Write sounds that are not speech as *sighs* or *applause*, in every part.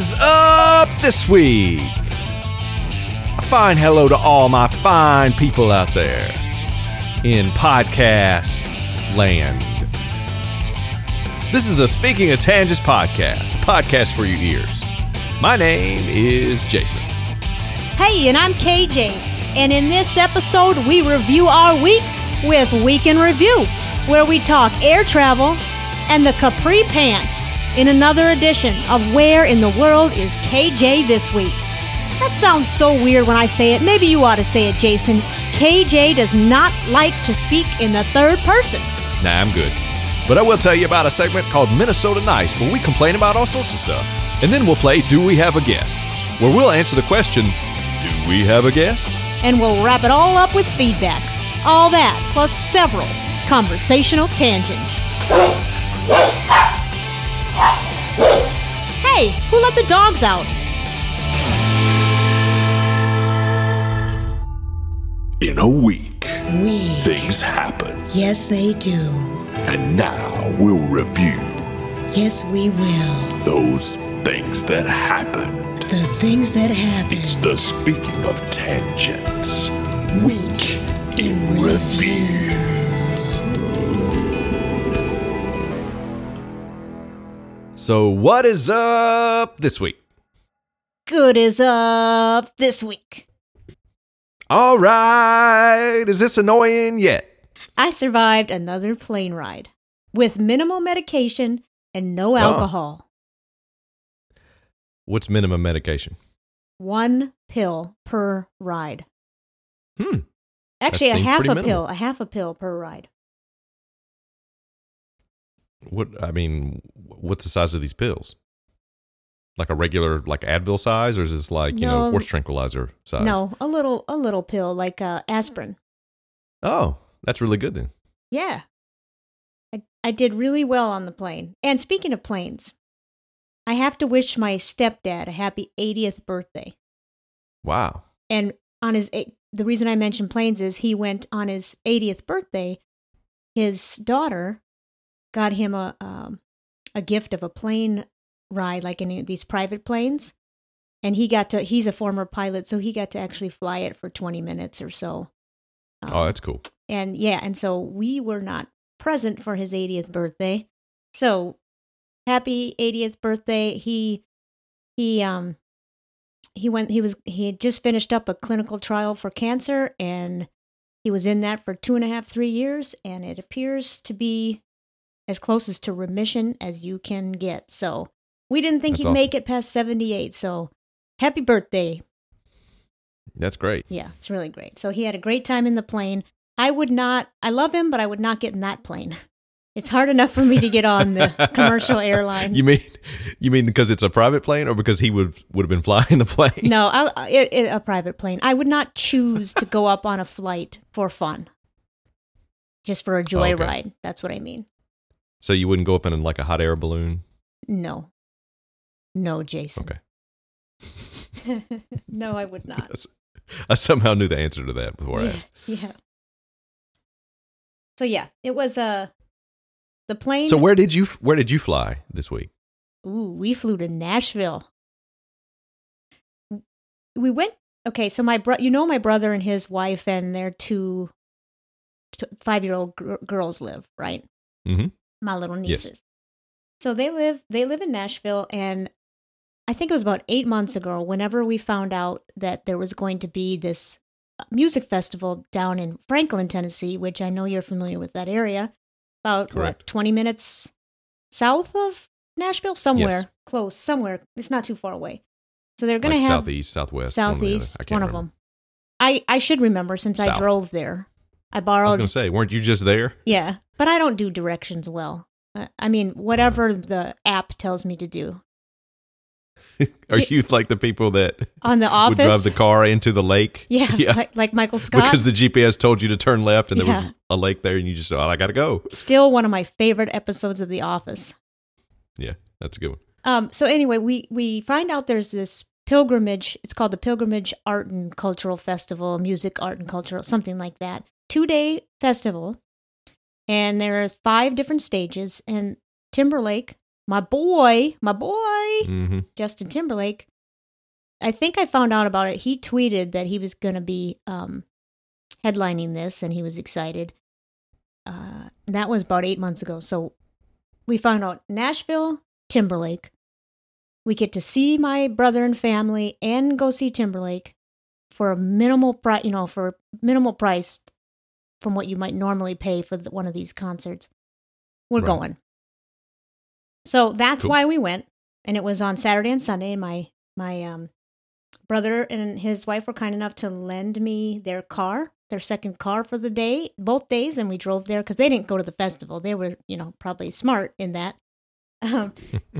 is up this week? A fine hello to all my fine people out there in podcast land. This is the Speaking of Tangents podcast, a podcast for your ears. My name is Jason. Hey, and I'm KJ. And in this episode, we review our week with Week in Review, where we talk air travel and the Capri Pant in another edition of Where in the World is KJ This Week. That sounds so weird when I say it. Maybe you ought to say it, Jason. KJ does not like to speak in the third person. Nah, I'm good. But I will tell you about a segment called Minnesota Nice where we complain about all sorts of stuff. And then we'll play Do We Have a Guest? Where we'll answer the question Do we have a guest? And we'll wrap it all up with feedback. All that, plus several conversational tangents. *laughs* Hey, who let the dogs out? In a week, We. things happen, Yes, they do. and now we'll review Yes, we will. those things that happened. The things that happen. It's the speaking of tangents. week in review. So, what is up this week? Good is up this week. All right. Is this annoying yet? I survived another plane ride with minimal medication and no alcohol. What's minimum medication? One pill per ride. Hmm. Actually, a half a pill, a half a pill per ride. What I mean, what's the size of these pills? Like a regular, like Advil size, or is this like you know horse tranquilizer size? No, a little, a little pill like uh, aspirin. Oh, that's really good then. Yeah, I I did really well on the plane. And speaking of planes, I have to wish my stepdad a happy 80th birthday. Wow. And on his the reason I mentioned planes is he went on his 80th birthday. His daughter got him a um, a gift of a plane ride, like in these private planes, and he got to. He's a former pilot, so he got to actually fly it for 20 minutes or so. Um, Oh, that's cool. and yeah, and so we were not present for his 80th birthday. So happy 80th birthday. He he um he went he was he had just finished up a clinical trial for cancer and he was in that for two and a half, three years, and it appears to be as close as to remission as you can get. So we didn't think That's he'd make it past 78. So happy birthday, That's great. yeah, it's really great. So he had a great time in the plane. I would not, I love him, but I would not get in that plane. It's hard enough for me to get on the *laughs* commercial airline. You mean you mean because it's a private plane, or because he would would have been flying the plane? no, I, it, it, a private plane. I would not choose to go up on a flight for fun, just for a *laughs* oh, joyride. That's what I mean. So you wouldn't go up in like a hot air balloon? No, no, Jason. Okay. *laughs* no, I would not. I somehow knew the answer to that before I yeah, asked. yeah. So yeah, it was uh, the plane. So where did you where did you fly this week? Ooh, we flew to Nashville. We went. Okay, so my bro, you know, my brother and his wife and their two, two five-year-old gr- girls live right. Mm-hmm. My little Yes. nieces. So they live. They live in Nashville, and I think it was about eight months ago. Whenever we found out that there was going to be this uh, music festival down in Franklin, Tennessee, which I know you're familiar with that area, about what twenty minutes south of Nashville, somewhere close, somewhere. It's not too far away. So they're going Like to have southeast, southwest, one the southeast, I can't one of them. I I should remember since I drove there. I borrowed. I was going to say, weren't you just there? yeah, but I don't do directions well. I mean, whatever the app tells me to do. *laughs* Are you like the people that On the office would drive the car into the lake? *laughs* yeah, yeah. Like, like Michael *laughs* Scott. because the GPS told you to turn left and there was a lake there, and you just, oh, I got to go. Still one of my favorite episodes of The Office. Yeah, that's a good one. Um, so anyway, we we find out there's this pilgrimage. It's called the Pilgrimage Art and Cultural Festival, Music Art and Cultural, something like that. Two day festival, and there are five different stages. And Timberlake, my boy, my boy, Mm-hmm. Justin Timberlake. I think I found out about it. He tweeted that he was going to be um, headlining this, and he was excited. Uh, that was about eight months ago. So we found out Nashville, Timberlake. We get to see my brother and family and go see Timberlake for a minimal price, you know, for minimal price from what you might normally pay for the, one of these concerts. We're Right. going. So that's Cool. why we went, and it was on Saturday and Sunday. And my my um, brother and his wife were kind enough to lend me their car, their second car for the day, both days, and we drove there because they didn't go to the festival. They were, you know, probably smart in that, um,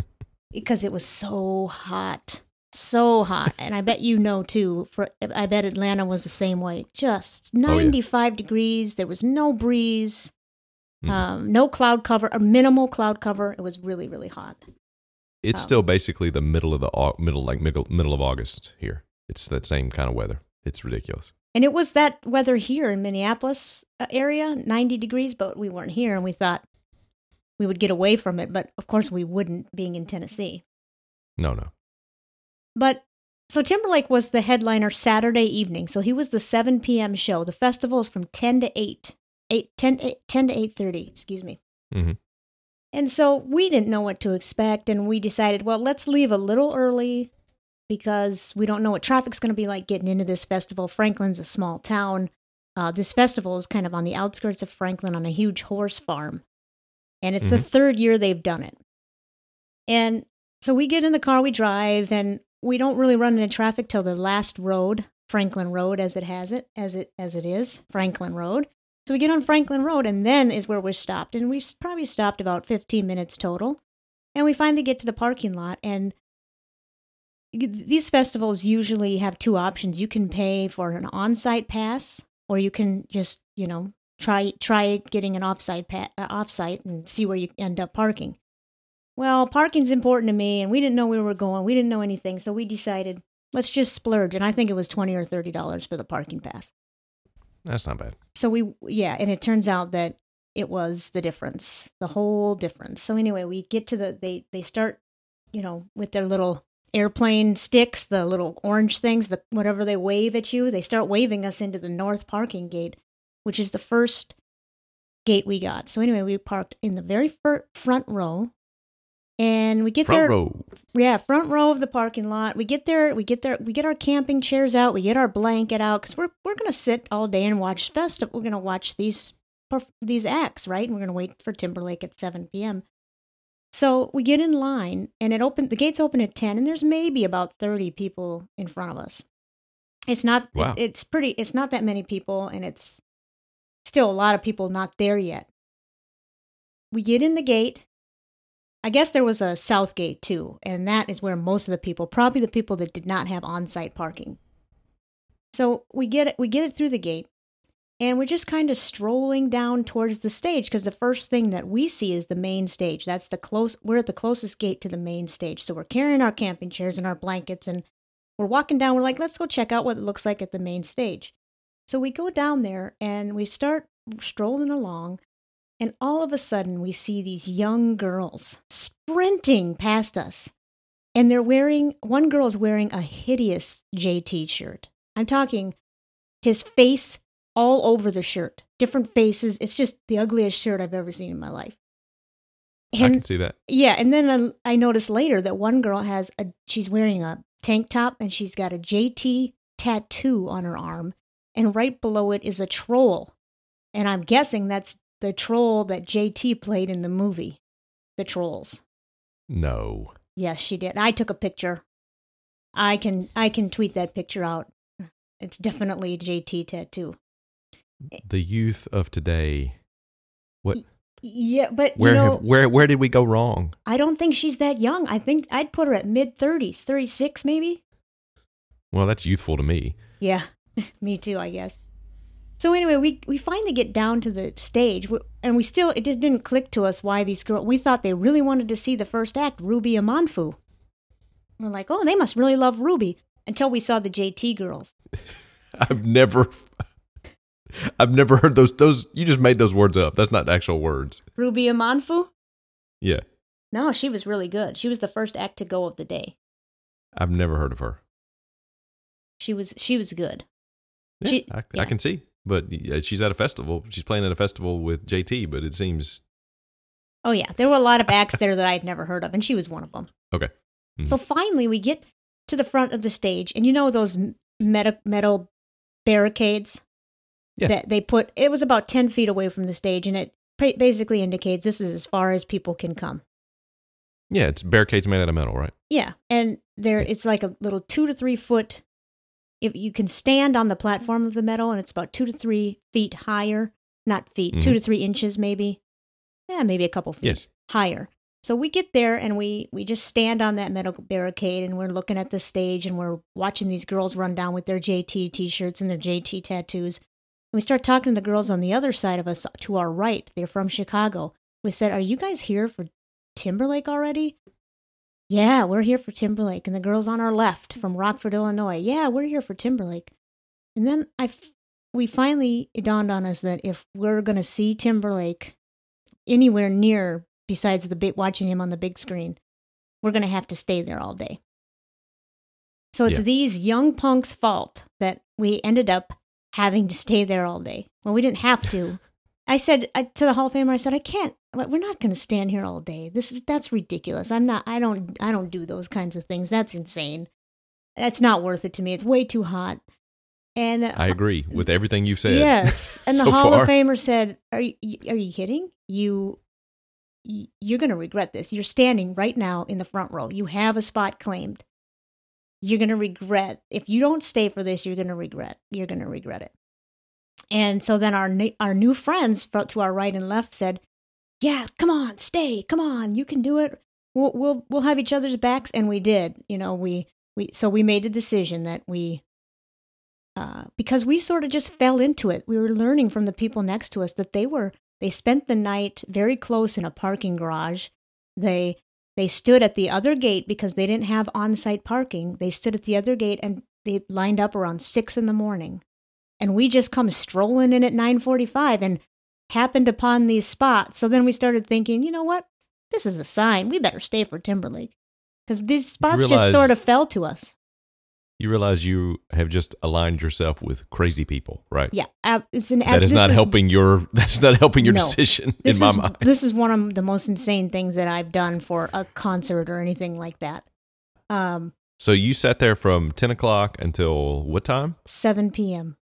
*laughs* because it was so hot, so hot, and I bet you know too. For I bet Atlanta was the same way, just Oh, yeah. degrees. There was no breeze. Mhm. Um, no cloud cover, a minimal cloud cover. It was really, really hot. It's Oh. still basically the middle of the middle, like middle, middle of August here. It's that same kind of weather. It's ridiculous. And it was that weather here in Minneapolis uh, area, 90 degrees, but we weren't here and we thought we would get away from it, but of course we wouldn't being in Tennessee. No, no. But so Timberlake was the headliner Saturday evening. So he was the 7 p.m. show. The festival is from 10 to 8. 8 10, 8 10 to 8:30, excuse me. Mhm. And so we didn't know what to expect and we decided, well, let's leave a little early because we don't know what traffic's going to be like getting into this festival. Franklin's a small town. Uh, this festival is kind of on the outskirts of Franklin on a huge horse farm. And it's the Mhm. third year they've done it. And so we get in the car, we drive, and we don't really run into traffic till the last road, Franklin Road, as it has it, as it as it is, Franklin Road. So we get on Franklin Road, and then is where we're stopped, and we probably stopped about fifteen minutes total, and we finally get to the parking lot, and these festivals usually have two options: you can pay for an on-site pass, or you can just you know try try getting an off-site pa- uh, off-site and see where you end up parking. Well, parking's important to me, and we didn't know where we were going. We didn't know anything, so we decided let's just splurge. And I think it was twenty or thirty dollars for the parking pass. That's not bad. So we, yeah, and it turns out that it was the difference, the whole difference. So anyway, we get to the they they start, you know, with their little airplane sticks, the little orange things, the whatever they wave at you. They start waving us into the north parking gate, which is the first gate we got. So anyway, we parked in the very fir- front row. And we get Front there row. yeah, front row of the parking lot. We get there, we get there, we get our camping chairs out, we get our blanket out because we're we're gonna sit all day and watch festival. We're gonna watch these these acts, right? And we're gonna wait for Timberlake at seven p.m. So we get in line, and it open the gates open at ten, and there's maybe about thirty people in front of us. It's not. Wow. it's pretty. It's not that many people, and it's still a lot of people not there yet. We get in the gate. I guess there was a south gate too, and that is where most of the people, probably the people that did not have on-site parking. So we get it, we get it through the gate, and we're just kind of strolling down towards the stage because the first thing that we see is the main stage. That's the close. We're at the closest gate to the main stage, so we're carrying our camping chairs and our blankets, and we're walking down. We're like, let's go check out what it looks like at the main stage. So we go down there and we start strolling along, and all of a sudden we see these young girls sprinting past us. And they're wearing, one girl is wearing a hideous JT shirt. I'm talking his face all over the shirt, different faces. It's just the ugliest shirt I've ever seen in my life. I can see that. yeah, and then I, I noticed later that one girl has a she's wearing a tank top and she's got a JT tattoo on her arm, and right below it is a troll, and I'm guessing that's the troll that JT played in the movie, The Trolls. No. Yes, she did. I took a picture. I can I can tweet that picture out. It's definitely a JT tattoo. The youth of today. What? Yeah, but Where you know, have, where where did we go wrong? I don't think she's that young. I think I'd put her at mid thirties, thirty six maybe. Well, that's youthful to me. Yeah, *laughs* me too, I guess. So anyway, we we finally get down to the stage, and we still it just didn't click to us why these girls. We thought they really wanted to see the first act, Ruby Amanfu. We're like, oh, they must really love Ruby. Until we saw the JT girls. *laughs* I've never *laughs* I've never heard those those you just made those words up. That's not actual words. Ruby Amanfu? Yeah. No, she was really good. She was the first act to go of the day. I've never heard of her. She was she was good. Yeah, She- I, yeah. I can see. But she's at a festival. She's playing at a festival with JT, but it seems Oh yeah, there were a lot of acts there that I'd never heard of, and she was one of them. okay. Mhm. So finally, we get to the front of the stage, and you know those m- metal metal barricades Yeah. that they put. It was about ten feet away from the stage, and it basically indicates this is as far as people can come. Yeah, it's barricades made out of metal, right? Yeah, and there it's like a little two to three foot. If you can stand on the platform of the metal, and it's about two to three feet higher, not feet, two Mhm. to three inches, maybe. Yeah, maybe a couple feet Yes. higher. So we get there and we we just stand on that metal barricade and we're looking at the stage and we're watching these girls run down with their JT t-shirts and their JT tattoos. And we start talking to the girls on the other side of us to our right. They're from Chicago. We said, "Are you guys here for Timberlake already?" Yeah, we're here for Timberlake. And the girls on our left from Rockford, Illinois. Yeah, we're here for Timberlake. And then I f- we finally it dawned on us that if we're going to see Timberlake anywhere near besides the big watching him on the big screen, we're going to have to stay there all day. So it's Yeah. these young punks' fault that we ended up having to stay there all day. Well, we didn't have to. *laughs* I said I, to the Hall of Famer, I said, I can't. We're not going to stand here all day. This is that's ridiculous. I'm not. I don't. I don't do those kinds of things. That's insane. That's not worth it to me. It's way too hot. And uh, I agree with everything you've said. Yes, *laughs* and the Hall far. of Famer said, "Are you are you kidding? You you're going to regret this. You're standing right now in the front row. You have a spot claimed. You're going to regret if you don't stay for this. You're going to regret. You're going to regret it." And so then our our new friends to our right and left said, "Yeah, come on, stay. Come on, you can do it. We'll we'll we'll have each other's backs." And we did. You know, we we so we made a decision that we uh, because we sort of just fell into it. We were learning from the people next to us that they were they spent the night very close in a parking garage. They they stood at the other gate because they didn't have on-site parking. They stood at the other gate and they lined up around six in the morning, and we just come strolling in at nine forty-five and happened upon these spots. So then we started thinking, you know what? This is a sign. We better stay for Timberlake because these spots just sort of fell to us. You realize you have just aligned yourself with crazy people, right? Yeah, uh, it's an That is not helping your *laughs* that is not helping your No. decision in my is mind. this is one of the most insane things that I've done for a concert or anything like that. Um, So you sat there from ten o'clock until what time? 7 p.m.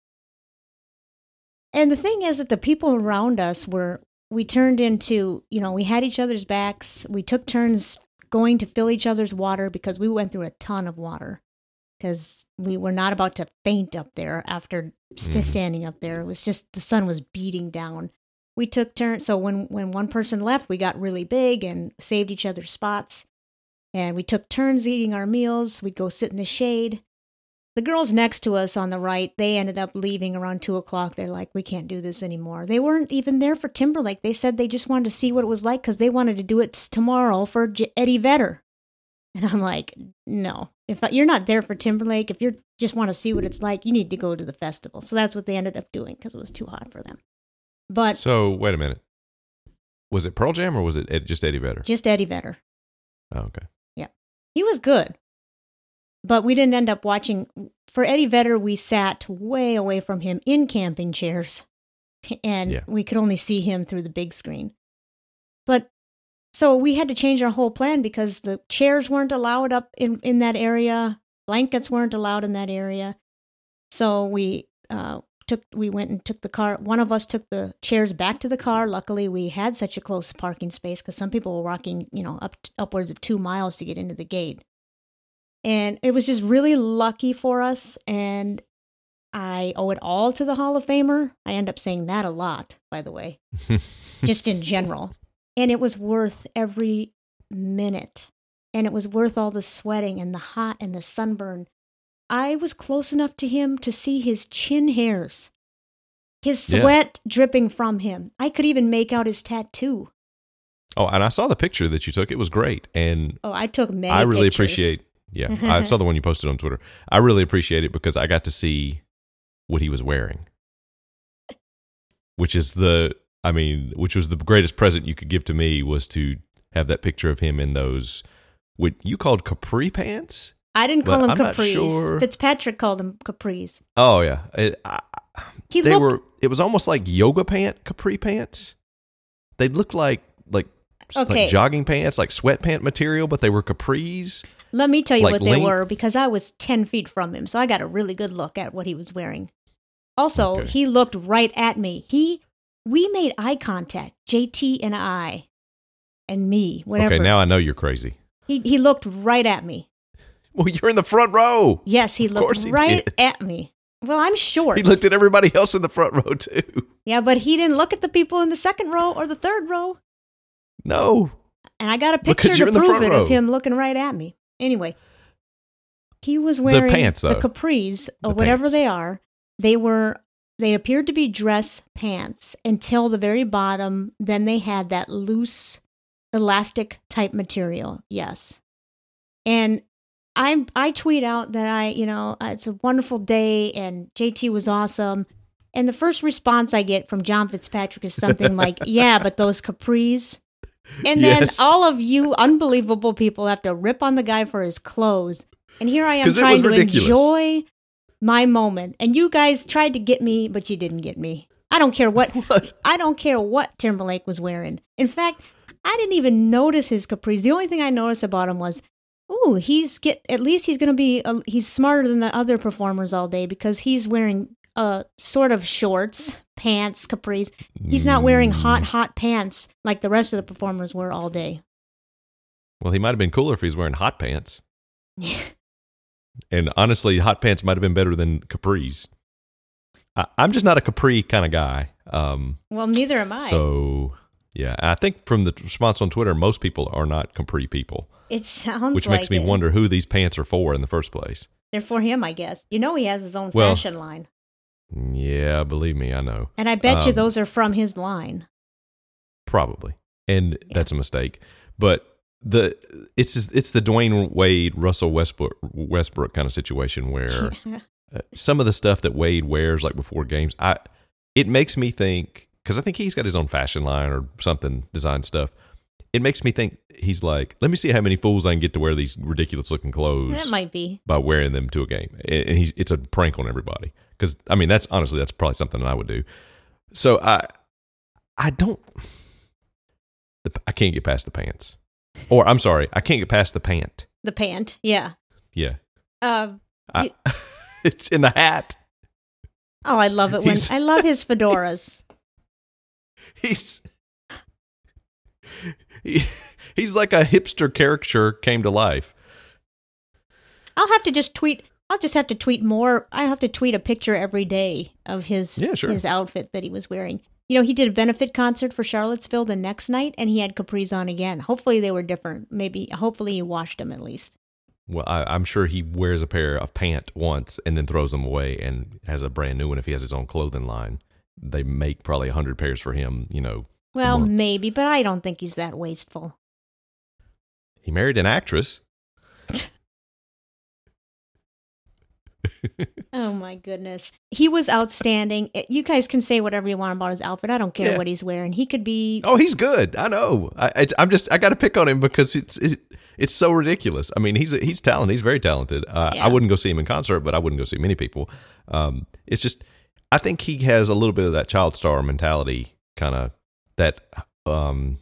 And the thing is that the people around us were we turned into you know we had each other's backs. We took turns going to fill each other's water because we went through a ton of water because we were not about to faint up there after st- Mhm. standing up there. It was just the sun was beating down. We took turns. So when when one person left, we got really big and saved each other's spots. And we took turns eating our meals. We'd go sit in the shade. The girls next to us on the right, they ended up leaving around two o'clock. They're like, we can't do this anymore. They weren't even there for Timberlake. They said they just wanted to see what it was like because they wanted to do it tomorrow for J- Eddie Vedder. And I'm like, no. If you're not there for Timberlake, if you just want to see what it's like, you need to go to the festival. So that's what they ended up doing because it was too hot for them. But So wait a minute. Was it Pearl Jam or was it Ed, just Eddie Vedder? just Eddie Vedder. Oh, okay. Yeah, he was good. But we didn't end up watching. For Eddie Vedder, we sat way away from him in camping chairs. And Yeah. we could only see him through the big screen. But so we had to change our whole plan because the chairs weren't allowed up in, in that area, blankets weren't allowed in that area. So we uh, took we went and took the car. One of us took the chairs back to the car. Luckily, we had such a close parking space because some people were walking, you know, up upwards of two miles to get into the gate. And it was just really lucky for us. And I owe it all to the Hall of Famer. I end up saying that a lot, by the way, *laughs* just in general. And it was worth every minute. And it was worth all the sweating and the hot and the sunburn. I was close enough to him to see his chin hairs, his Yeah. sweat dripping from him. I could even make out his tattoo. oh, and I saw the picture that you took. It was great, and Oh, I took many I really pictures. appreciate. Yeah, *laughs* I saw the one you posted on Twitter. I really appreciate it because I got to see what he was wearing, which is the. I mean, which was the greatest present you could give to me was to have that picture of him in those what you called capri pants. I didn't call him I'm capris. sure- Fitzpatrick called him capris. Oh yeah, It- I- He they looked were. It was almost like yoga pant capri pants. They looked like like Okay. like jogging pants, like sweatpant material, but they were capris. Let me tell you like what they length- were because I was 10 feet from him, so I got a really good look at what he was wearing. Also, Okay. he looked right at me. He we made eye contact, JT and I and me, whatever. Okay, now I know you're crazy. he he looked right at me. Well, you're in the front row. Yes, he looked he right did. at me. Well, I'm short. He looked at everybody else in the front row too. yeah, but he didn't look at the people in the second row or the third row. No, And I got a picture to prove front it row. of him looking right at me. Anyway, he was wearing pants, the capris or The whatever pants. they are. They were they appeared to be dress pants until the very bottom. Then they had that loose elastic type material. Yes, and I I tweet out that I you know uh, it's a wonderful day and JT was awesome. And the first response I get from John Fitzpatrick is something like, *laughs* "Yeah, but those capris." And then Yes. all of you unbelievable people have to rip on the guy for his clothes. And here I am trying to ridiculous. enjoy my moment. And you guys tried to get me, but you didn't get me. I don't care what *laughs* What? I don't care what Timberlake was wearing. In fact, I didn't even notice his capris. The only thing I noticed about him was, ooh, he's get at least he's going to be a, he's smarter than the other performers all day because he's wearing uh sort of shorts, pants, capris. He's not wearing hot hot pants like the rest of the performers were all day. Well, he might have been cooler if he was wearing hot pants. And honestly, hot pants might have been better than capris. I, I'm just not a capri kind of guy. Um, Well, neither am I. so yeah, I think from the response on Twitter, most people are not capri people, it sounds like. which like makes me it. wonder who these pants are for in the first place. They're for him, I guess. You know, he has his own Well- fashion line, Yeah, believe me, I know. and I bet you um, those are from his line. Probably, and that's a mistake. But the it's it's the Dwyane Wade Russell Westbrook Westbrook kind of situation where uh, some of the stuff that Wade wears like before games, I it makes me think because I think he's got his own fashion line or something design stuff. It makes me think he's like, let me see how many fools I can get to wear these ridiculous looking clothes that might be. by wearing them to a game, and and he's it's a prank on everybody. Because I mean, that's honestly that's probably something that I would do. So I I don't I can't get past the pants, or I'm sorry, I can't get past the pant. The pant, yeah. Yeah, Um, I, *laughs* it's in the hat. oh, I love it when He's- I love his *laughs* fedoras. He's he, he's like a hipster caricature came to life. I'll have to just tweet. I'll just have to tweet more. I have to tweet a picture every day of his Yeah, sure. his outfit that he was wearing. You know, he did a benefit concert for Charlottesville the next night, and he had capris on again. Hopefully, they were different. Maybe, hopefully, he washed them at least. Well, I, I'm sure he wears a pair of pant once and then throws them away and has a brand new one if he has his own clothing line. They make probably a hundred pairs for him. You know, Well, maybe, but I don't think he's that wasteful. he married an actress. Oh my goodness, he was outstanding. Eh, You guys can say whatever you want about his outfit. I don't care Yeah. what he's wearing. He could be. Oh, he's good. I know. I, I'm just I got to pick on him because it's it's, it's so ridiculous. I mean, he's he's talented. He's very talented. Uh, Yeah. I wouldn't go see him in concert, but I wouldn't go see many people. Um, it's just I think he has a little bit of that child star mentality, kind of that um,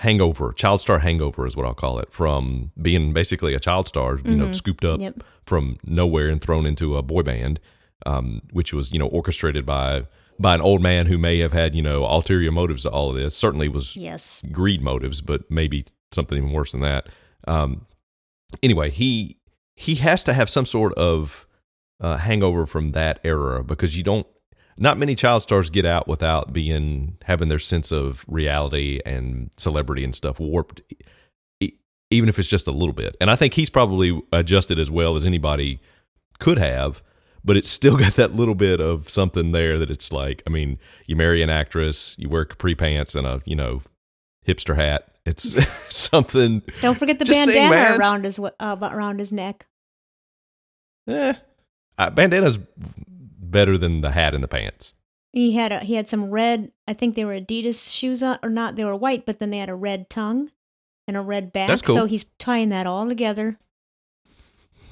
hangover. Child star hangover is what I'll call it from being basically a child star. You know, Mhm. scooped up Yep. from nowhere and thrown into a boy band, um, which was you know orchestrated by by an old man who may have had you know ulterior motives to all of this. Certainly was Yes. greed motives, but maybe something even worse than that. Um, anyway, he he has to have some sort of uh, hangover from that era because you don't. Not many child stars get out without being having their sense of reality and celebrity and stuff warped, even if it's just a little bit. And I think he's probably adjusted as well as anybody could have, but it's still *laughs* got that little bit of something there that it's like, I mean, you marry an actress, you wear capri pants and a, you know, hipster hat. It's *laughs* something. Don't forget the *laughs* Just sing, bandana around his uh, around his neck. Eh, uh, bandana's better than the hat and the pants. He had a, he had some red. I think they were Adidas shoes on, or not. They were white, but then they had a red tongue. and a red back. That's cool. So he's tying that all together.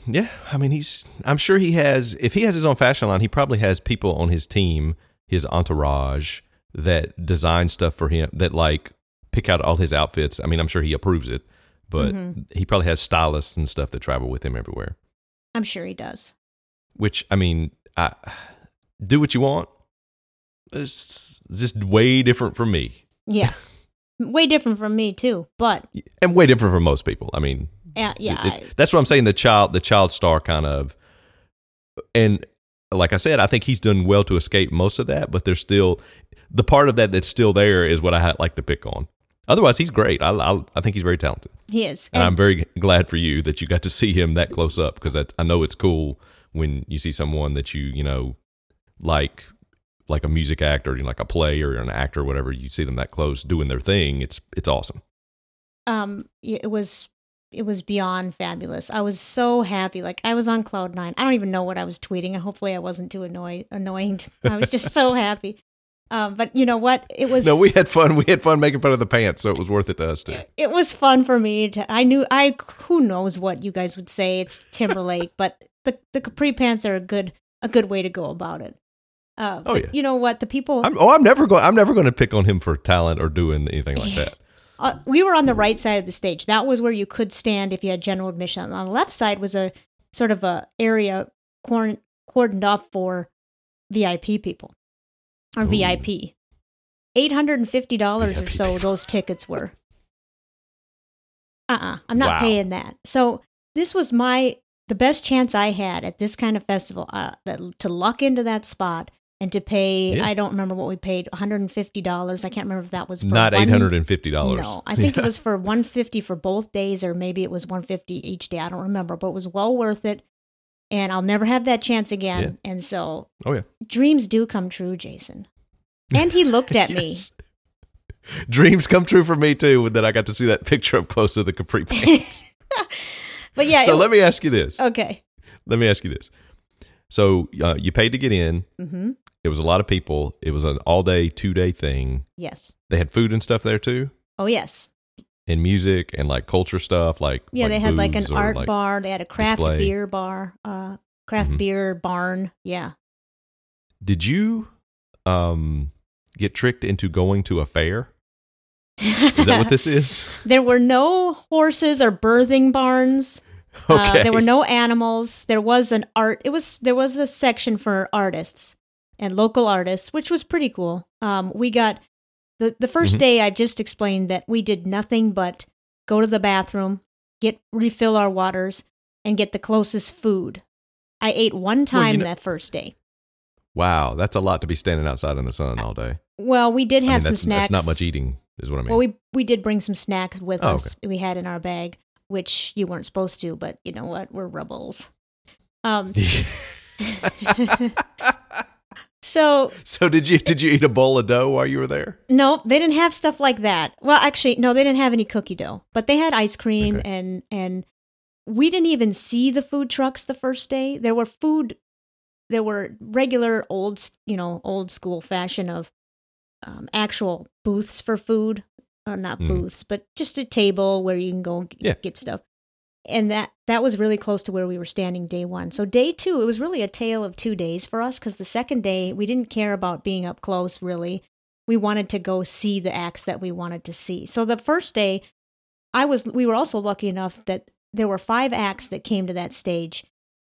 Yeah, I mean, he's. I'm sure he has. If he has his own fashion line, he probably has people on his team, his entourage, that design stuff for him. That like pick out all his outfits. I mean, I'm sure he approves it, but Mm-hmm. he probably has stylists and stuff that travel with him everywhere. I'm sure he does. Which I mean, I do what you want. It's just way different from me, Yeah. *laughs* Way different from me too, but and way different from most people. I mean, uh, yeah, It- it- that's what I'm saying. The child, the child star kind of, and like I said, I think he's done well to escape most of that. But there's still the part of that that's still there is what I ha- like to pick on. Otherwise, he's great. I, I I think he's very talented, he is. and And- I'm very glad for you that you got to see him that close up because I know it's cool when you see someone that you you know like like a music actor, you know, like a play or an actor, or whatever. You see them that close doing their thing. It's it's awesome. um it was it was beyond fabulous i was so happy like i was on cloud nine i don't even know what i was tweeting hopefully i wasn't too annoyed annoying *laughs* i was just so happy um but you know what it was No, we had fun. We had fun making fun of the pants, so it was worth it to us too. it was fun for me to i knew i who knows what you guys would say it's timberlake *laughs* but the the capri pants are a good a good way to go about it uh, Oh, yeah. you know what the people I'm, oh, I'm never going. I'm never going to pick on him for talent or doing anything like that. uh, we were on the right side of the stage. That was where you could stand if you had general admission. On the left side was a sort of a area cordon- cordoned off for VIP people or Ooh. VIP. Eight hundred and fifty dollars or so those tickets were. Uh uh-uh, uh, i am not Wow. paying that. So this was my the best chance I had at this kind of festival uh, that, to luck into that spot and to pay. Yeah. I don't remember what we paid. One hundred and fifty dollars. I can't remember if that was for Not eight hundred and fifty dollars. no, I think it *laughs* was for 150 for both days, or maybe it was 150 each day. I don't remember, but it was well worth it. And I'll never have that chance again. And so Oh yeah. dreams do come true, Jason. And he looked at *laughs* me. Dreams come true for me too. That I got to see that picture up close to the capri *laughs* pants. But yeah, so it- let me ask you this. okay. Let me ask you this. So uh, you paid to get in. hmm It was a lot of people. It was an all day, two day thing. Yes. They had food and stuff there too, Oh, yes. And music and like culture stuff. Like Yeah, like they had like an art like- bar. They had a craft display. beer bar, uh, craft Mhm. beer barn. Yeah. Did you um get tricked into going to a fair? Is that what this *laughs* is? there were no horses or birthing barns. Okay. Uh, there were no animals. There was an art. It was there was a section for artists and local artists, which was pretty cool. Um, we got the the 1st Mhm. day. I just explained that we did nothing but go to the bathroom, get refill our waters, and get the closest food. I ate one time know- that first day. Wow, that's a lot to be standing outside in the sun all day. Well, we did I mean, have some that's, snacks. that's not much eating, is what I mean. Well, we we did bring some snacks with Oh, us. We had in our bag, which you weren't supposed to, but you know what? We're rebels. Um, *laughs* *laughs* *laughs* so so did you did you eat a bowl of dough while you were there? no, they didn't have stuff like that. Well, actually, no, they didn't have any cookie dough, but they had ice cream Okay. and and we didn't even see the food trucks the first day. There were food, there were regular old, you know, old school fashion of um, actual booths for food, uh, not Mhm. booths, but just a table where you can go Yeah. get stuff. And that that was really close to where we were standing day one. So day two, it was really a tale of two days for us because the second day we didn't care about being up close really. We wanted to go see the acts that we wanted to see. So the first day, I was we were also lucky enough that there were five acts that came to that stage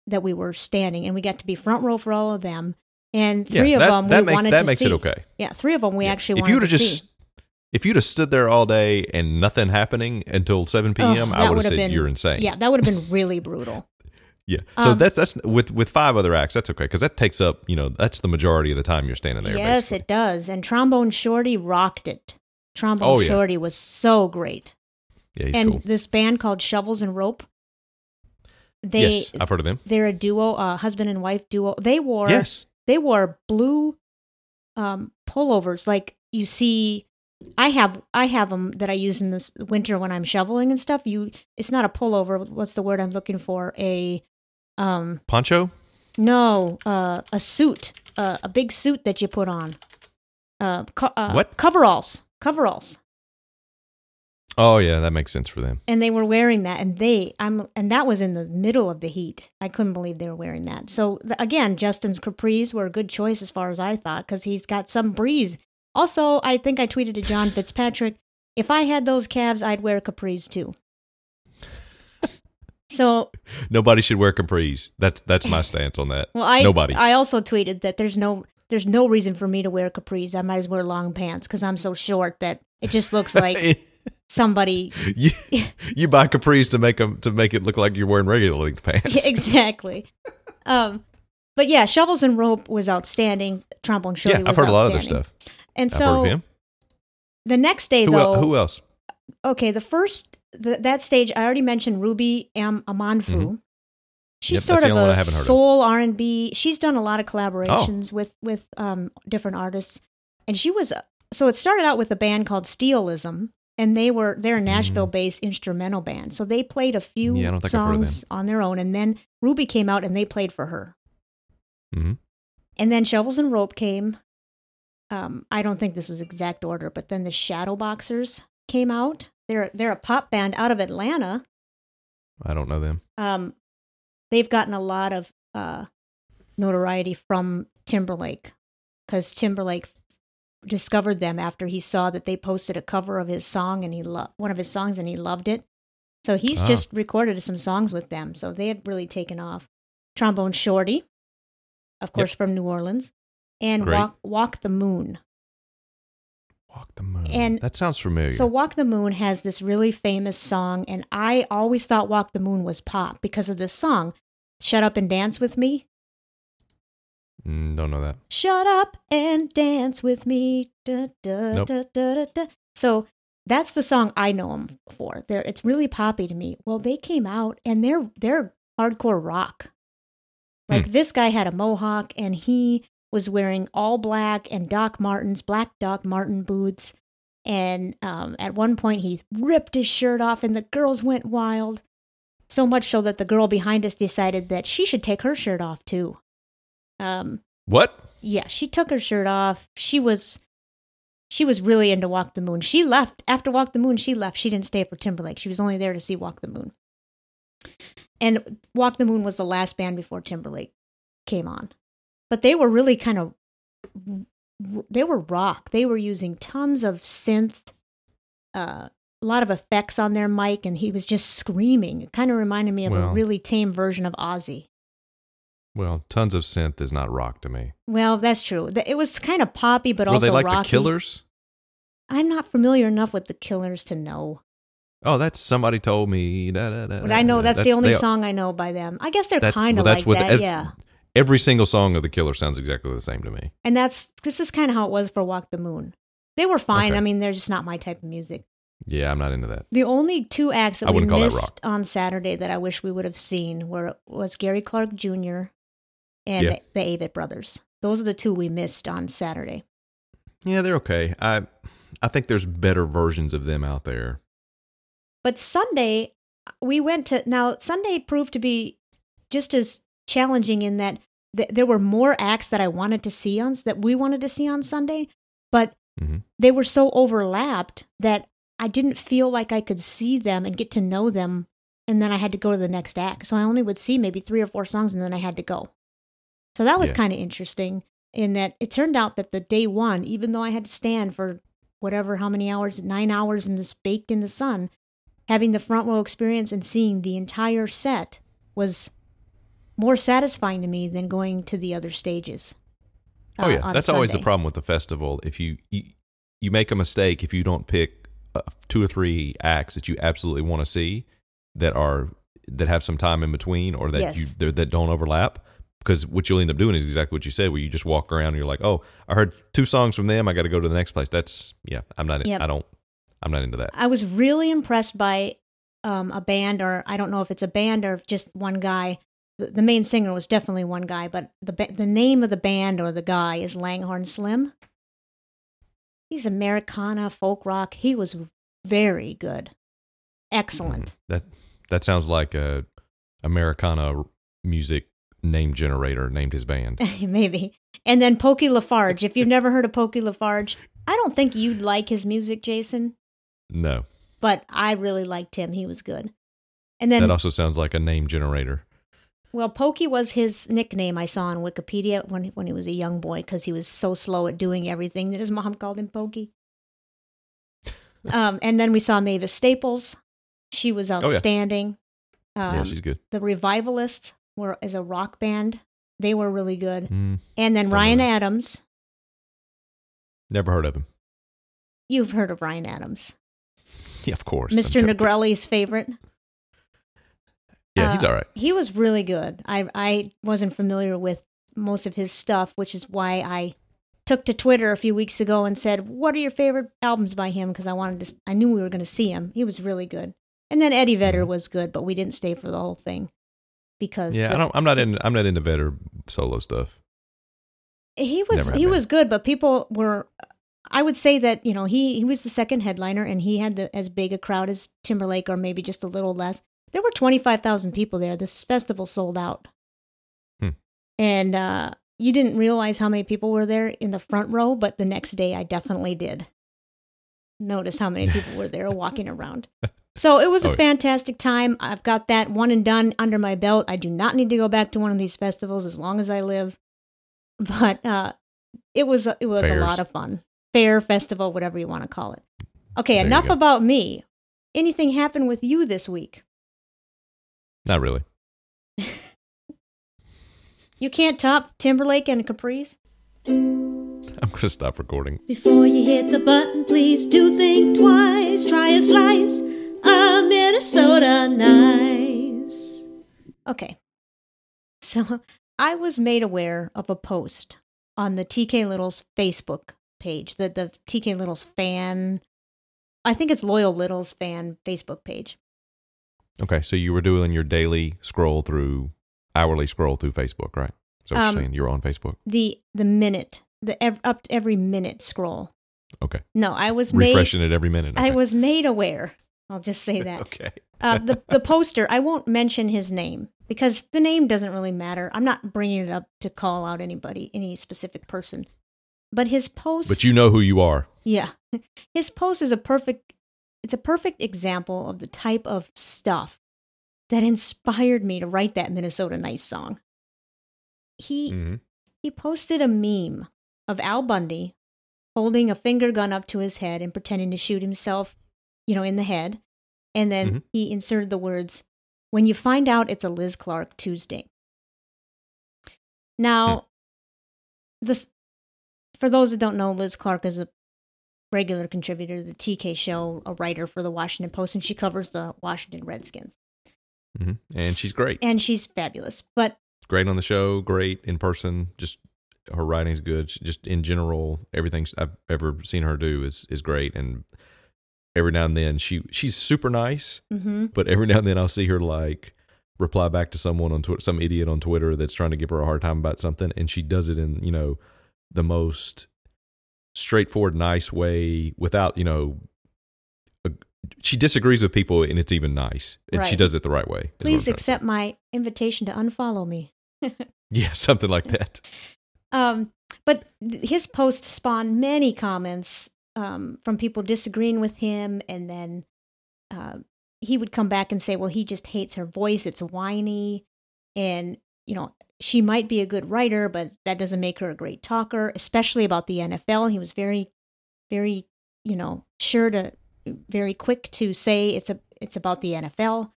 that we were standing, and we got to be front row for all of them. And three yeah, of that, them that we makes wanted that to makes see. it okay. Yeah, three of them we Yeah. actually if wanted you would to have see. If you'd have stood there all day and nothing happening until seven p.m., Ugh, I would would've said been- you're insane. Yeah, that would have been really brutal. *laughs* yeah. So Um, that's that's with with five other acts. That's okay because that takes up you know that's the majority of the time you're standing there. yes, basically. it does. And Trombone Shorty rocked it. Trombone Oh, yeah. Shorty was so great. Yeah, he's and cool. this band called Shovels and Rope. They yes, I've heard of them. they're a duo, uh, husband and wife duo. They wore Yes. they wore blue um, pullovers like you see. I have I have them that I use in this winter when I'm shoveling and stuff. You, it's not a pullover. What's the word I'm looking for? A um Poncho. no uh, a suit, uh, a big suit that you put on. Uh, co- uh, What? coveralls? Coveralls. Oh yeah, that makes sense for them. and they were wearing that and they i'm and that was in the middle of the heat i couldn't believe they were wearing that so th- again justin's capris were a good choice as far as i thought because he's got some breeze also i think i tweeted to john fitzpatrick if i had those calves i'd wear capris too so Nobody should wear capris. That's that's my stance on that. well i Nobody. i also tweeted that there's no there's no reason for me to wear capris i might as well wear long pants because i'm so short that it just looks *laughs* like somebody you, you buy capris to make them to make it look like you're wearing regular length *laughs* pants. Exactly. um, but yeah, shovels and rope was outstanding. Trombone shorty Yeah, was I've heard a lot of their stuff. And I've so the next day, Who, though, el- who else? okay, the first th- that stage I already mentioned Ruby Am- Amanfu. She's Yep, sort of a I haven't heard of. soul R and B. She's done a lot Oh. of collaborations with with um, different artists, and she was so it started out with a band called Steelism, and they were they're a Nashville based instrumental band. So they played a few Mm. Yeah, I don't think I've heard of songs on their own, and then Ruby came out and they played for her. Mm-hmm. And then Shovels and Rope came. Um, I don't think this was exact order, but then the Shadow Boxers came out. They're they're a pop band out of Atlanta. I don't know them. Um, they've gotten a lot of uh, notoriety from Timberlake because Timberlake discovered them after he saw that they posted a cover of his song and he loved one of his songs and he loved it. So he's Ah. just recorded some songs with them. So they have really taken off. Trombone Shorty, of course, from New Orleans, and Great. Walk, Walk the Moon. Walk the moon. And- that sounds familiar. So Walk the Moon has this really famous song, and I always thought Walk the Moon was pop because of this song. Shut up and dance with me. Mm, don't know that. Shut up and dance with me. Da, da, Nope. da, da, da, da. So that's the song I know them for. They're, it's really poppy to me. Well, they came out and they're they're hardcore rock. Like this guy had a mohawk and he was wearing all black and Doc Martens, black Doc Marten boots. And um, at one point, he ripped his shirt off, and the girls went wild. So much so that the girl behind us decided that she should take her shirt off too. Um, What? yeah, she took her shirt off. She was she was really into Walk the Moon. She left after Walk the Moon. She left. She didn't stay for Timberlake. She was only there to see Walk the Moon. And Walk the Moon was the last band before Timberlake came on. But they were really kind of they were rock. They were using tons of synth uh a lot of effects on their mic and he was just screaming. It kind of reminded me of a really tame version of Ozzy. Well, tons of synth is not rock to me. Well, that's true. It was kind of poppy, but Were also they like rocky. the Killers? I'm not familiar enough with the Killers to know, Oh, that's somebody told me. Da, da, da, but I know da. that's, the only they- song I know by them. I guess they're kind of that's like that, that's- yeah. Every single song of the Killer sounds exactly the same to me. And that's this is kind of how it was for Walk the Moon. They were fine. Okay. I mean, they're just not my type of music. Yeah, I'm not into that. The only two acts that I we that missed rock. on Saturday that I wish we would have seen were was Gary Clark Jr. and Yeah. the, the Avett Brothers. Those are the two we missed on Saturday. Yeah, they're okay. I I think there's better versions of them out there. But Sunday, we went to now Sunday proved to be just as challenging in that th- there were more acts that I wanted to see on that we wanted to see on Sunday, but Mhm. they were so overlapped that I didn't feel like I could see them and get to know them, and then I had to go to the next act. So I only would see maybe three or four songs, and then I had to go. So that was Yeah. kind of interesting in that it turned out that the day one, even though I had to stand for whatever how many hours, nine hours in this baked in the sun, having the front row experience and seeing the entire set was more satisfying to me than going to the other stages. Oh uh, yeah, that's always the problem with the festival. If you you, you make a mistake if you don't pick uh, two or three acts that you absolutely want to see that are that have some time in between or that Yes. you that don't overlap. Because what you'll end up doing is exactly what you said, where you just walk around and you're like, "Oh, I heard two songs from them. I got to go to the next place." That's yeah, I'm not. Yep. I don't. I'm not into that. I was really impressed by um, a band, or I don't know if it's a band or just one guy. The, the main singer was definitely one guy, but the ba- the name of the band or the guy is Langhorne Slim. He's Americana folk rock. He was very good, excellent. Mm-hmm. That that sounds like a Americana music name generator named his band. *laughs* Maybe. And then Pokey Lafarge. If you've *laughs* never heard of Pokey Lafarge, I don't think you'd like his music, Jason. No, but I really liked him. He was good. And then that also sounds like a name generator. Well, Pokey was his nickname I saw on Wikipedia when when he was a young boy because he was so slow at doing everything that his mom called him Pokey. *laughs* um, and then we saw Mavis Staples. She was yeah. outstanding. Um, yeah, she's good. the Revivalists were as a rock band. They were really good. Mm, And then Ryan. Adams. never heard of him. You've heard of Ryan Adams, *laughs* Yeah, of course. Mr. Negrelli's favorite. Yeah, he's Uh, all right. He was really good. I I wasn't familiar with most of his stuff, which is why I took to Twitter a few weeks ago and said, "What are your favorite albums by him?" Because I wanted to. I knew we were going to see him. He was really good. And then Eddie Vedder Mhm. was good, but we didn't stay for the whole thing because Yeah, the- I don't. I'm not in. I'm not into Vedder solo stuff. he was he been. was good, but people were. I would say that you know he he was the second headliner and he had the, as big a crowd as Timberlake or maybe just a little less. There were twenty five thousand people there. This festival sold out, Hmm. and uh, you didn't realize how many people were there in the front row, but the next day I definitely did notice how many people were there walking around. *laughs* So it was a Oh, fantastic time. I've got that one and done under my belt. I do not need to go back to one of these festivals as long as I live. But uh, it was a- it was a lot of fun. Fair festival, whatever you want to call it. Okay, There enough about me. Anything happened with you this week? Not really. *laughs* You can't top Timberlake and Caprice. I'm gonna stop recording. Before you hit the button, please do think twice. Try a slice of Minnesota nice. Okay. *laughs* So I was made aware of a post on the TK Littles Facebook page, the, the TK Littles fan, I think it's Loyal Littles fan Facebook page. Okay, so you were doing your daily scroll through, hourly scroll through Facebook, right? So Um, you're saying you're on Facebook. The the minute, the ev- up to every minute scroll. Okay, No, I was made refreshing it every minute. I was made aware. I'll just say that. *laughs* okay. uh, the the poster. I won't mention his name because the name doesn't really matter. I'm not bringing it up to call out anybody, any specific person. But his post. But you know who you are. Yeah. *laughs* His post is a perfect it's a perfect example of the type of stuff that inspired me to write that Minnesota Nice song. He mm-hmm. he posted a meme of Al Bundy holding a finger gun up to his head and pretending to shoot himself, you know, in the head. And then Mhm. he inserted the words, "When you find out it's a Liz Clarke Tuesday." Now, this for those that don't know, Liz Clarke is a regular contributor to the TK show, a writer for the Washington Post, and she covers the Washington Redskins. Mhm. And she's great. And she's fabulous. But Great on the show. Great in person. Just her writing's good. She- Just in general, everything I've ever seen her do is is great. And every now and then, she she's super nice. mhm. But every now and then, I'll see her like reply back to someone on Twitter, some idiot on Twitter that's trying to give her a hard time about something, and she does it in you know the most straightforward, nice way without you know. a- She disagrees with people, and it's even nice, and she does it the right way. is what I'm please accept my invitation to unfollow me. *laughs* yeah, something like that. Um, but his post spawned many comments um, from people disagreeing with him, and then uh, he would come back and say, "Well, he just hates her voice; it's whiny, and you know she might be a good writer, but that doesn't make her a great talker, especially about the NFL." He was very, very, you know, sure to, very quick to say it's a it's about the NFL.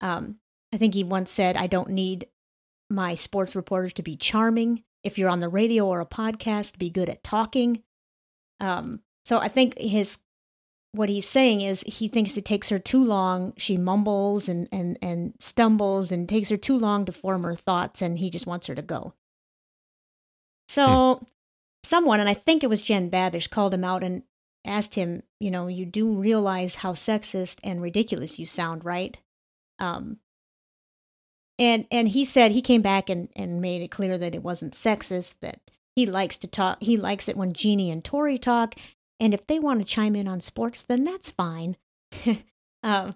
Um, I think he once said, "I don't need my sports reporters to be charming. If you're on the radio or a podcast, be good at talking. Um, so I think his what he's saying is he thinks it takes her too long. She mumbles and and and stumbles and takes her too long to form her thoughts, and he just wants her to go. So someone, and I think it was Jen Babish, called him out and asked him, you know, you do realize how sexist and ridiculous you sound, right? Um, and and he said he came back and, and made it clear that it wasn't sexist that he likes to talk he likes it when Jeannie and Tori talk and if they want to chime in on sports then that's fine *laughs* um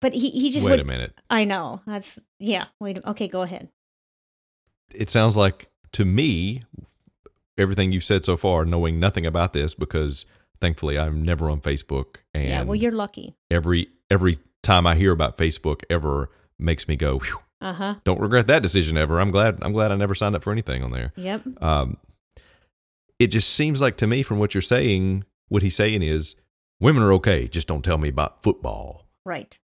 but he he just Wait would, a minute. I know that's yeah wait okay go ahead It sounds like to me everything you've said so far, knowing nothing about this, because Thankfully, I'm never on Facebook, and yeah, well, you're lucky. every every time I hear about Facebook ever makes me go, Uh huh. don't regret that decision ever. I'm glad I'm glad I never signed up for anything on there. Yep. Um, it just seems like to me from what you're saying, what he's saying is women are okay, just don't tell me about football, Right.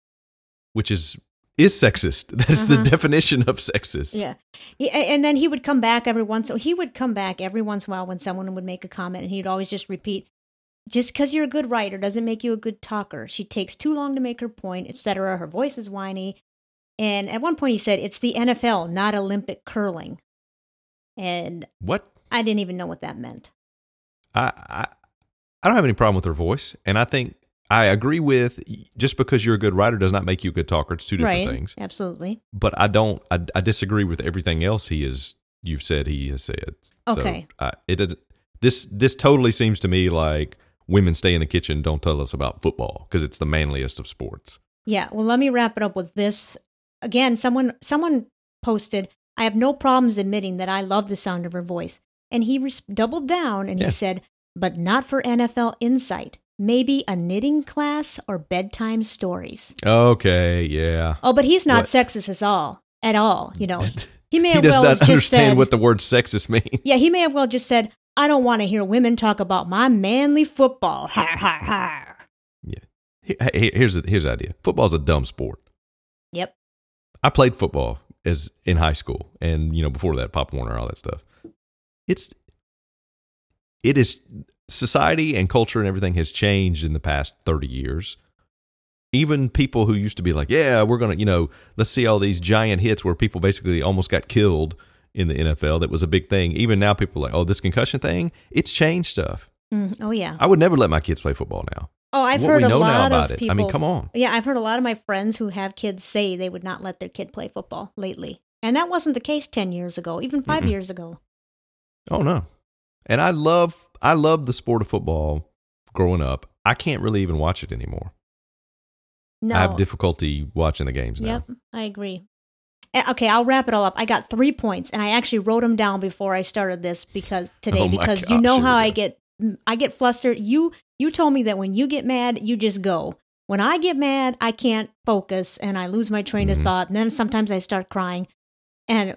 which is is sexist. *laughs* That's the Uh-huh. definition of sexist. Yeah. He, and then he would come back every once. So he would come back every once in a while when someone would make a comment, and he'd always just repeat, "Just because you're a good writer doesn't make you a good talker. She takes too long to make her point, etc. Her voice is whiny." And at one point, he said, "It's the NFL, not Olympic curling." And What? I didn't even know what that meant. I, I I don't have any problem with her voice, and I think I agree with just because you're a good writer does not make you a good talker. It's two different right? things. Absolutely. But I don't. I, I disagree with everything else he has. You've said he has said. Okay. So, uh, it does. This this totally seems to me like women stay in the kitchen. Don't tell us about football because it's the manliest of sports. Yeah, well let me wrap it up with this. Again, someone someone posted, "I have no problems admitting that I love the sound of her voice." And he res- doubled down and Yeah. he said, "But not for NFL insight. Maybe a knitting class or bedtime stories." Okay. Yeah. Oh, but he's not What? sexist at all. At all, you know. *laughs* He may He have does well not just understand said, what the word sexist means. Yeah, he may have well just said, "I don't want to hear women talk about my manly football." Ha ha ha. He- Here's the, here's the idea. Football's a dumb sport. Yep. I played football as in high school, and you know before that, Pop Warner, all that stuff. It's it is society and culture and everything has changed in the past thirty years. Even people who used to be like, "Yeah, we're gonna," you know, let's see all these giant hits where people basically almost got killed in the NFL. That was a big thing. Even now, people are like, "Oh, this concussion thing." It's changed stuff. Mm, oh yeah. I would never let my kids play football now. Oh, I've what heard a lot of it. people. I mean, come on. Yeah, I've heard a lot of my friends who have kids say they would not let their kid play football lately, and that wasn't the case ten years ago, even 5 Mm-mm. years ago. Oh no. And I love I love the sport of football growing up. I can't really even watch it anymore. No. I have difficulty watching the games now. Yep, I agree. Eh, Okay, I'll wrap it all up. I got three points, and I actually wrote them down before I started this because *laughs* today, Oh because gosh, you know how I get, mm, I get flustered. You, you told me that when you get mad, you just go. When I get mad, I can't focus, and I lose my train Mhm. of thought, and then sometimes I start crying. And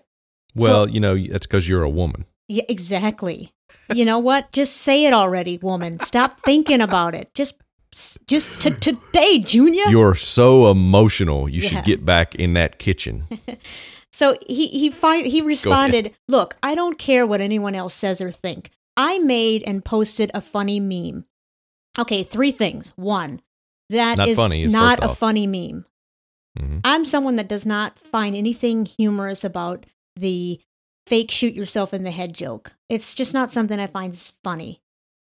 Well, you know, that's because you're a woman. Yeah, exactly. You know what? Just say it already, woman. Stop thinking about it. Just, just to today, Junior. You're so emotional. You Yeah. should get back in that kitchen. *laughs* So he he fi- he responded, "Look, I don't care what anyone else says or think. I made and posted a funny meme. Okay, three things. One, that Not is funny is not a off. funny meme. Mhm. I'm someone that does not find anything humorous about the fake shoot yourself in the head joke. It's just not something I find funny.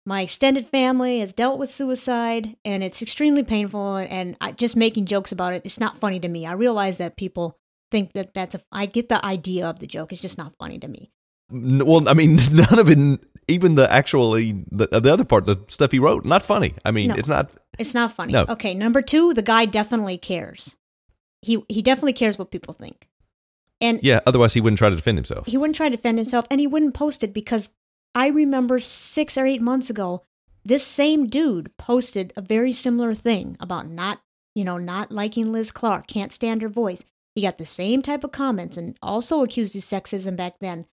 My extended family has dealt with suicide and it's extremely painful and I, just making jokes about it it's not funny to me. I realize that people think that that's a I get the idea of the joke. It's just not funny to me. Well, I mean, *laughs* none of it, even the actually the, uh, the other part, the stuff he wrote, not funny. I mean, No. it's not. It's not funny. No. Okay, number 2, the guy definitely cares. He he definitely cares what people think. And Yeah, otherwise he wouldn't try to defend himself. he wouldn't try to defend himself and he wouldn't post it because I remember six or eight months ago, this same dude posted a very similar thing about not, you know, not liking Liz Clarke, can't stand her voice. He got the same type of comments and also accused of sexism back then.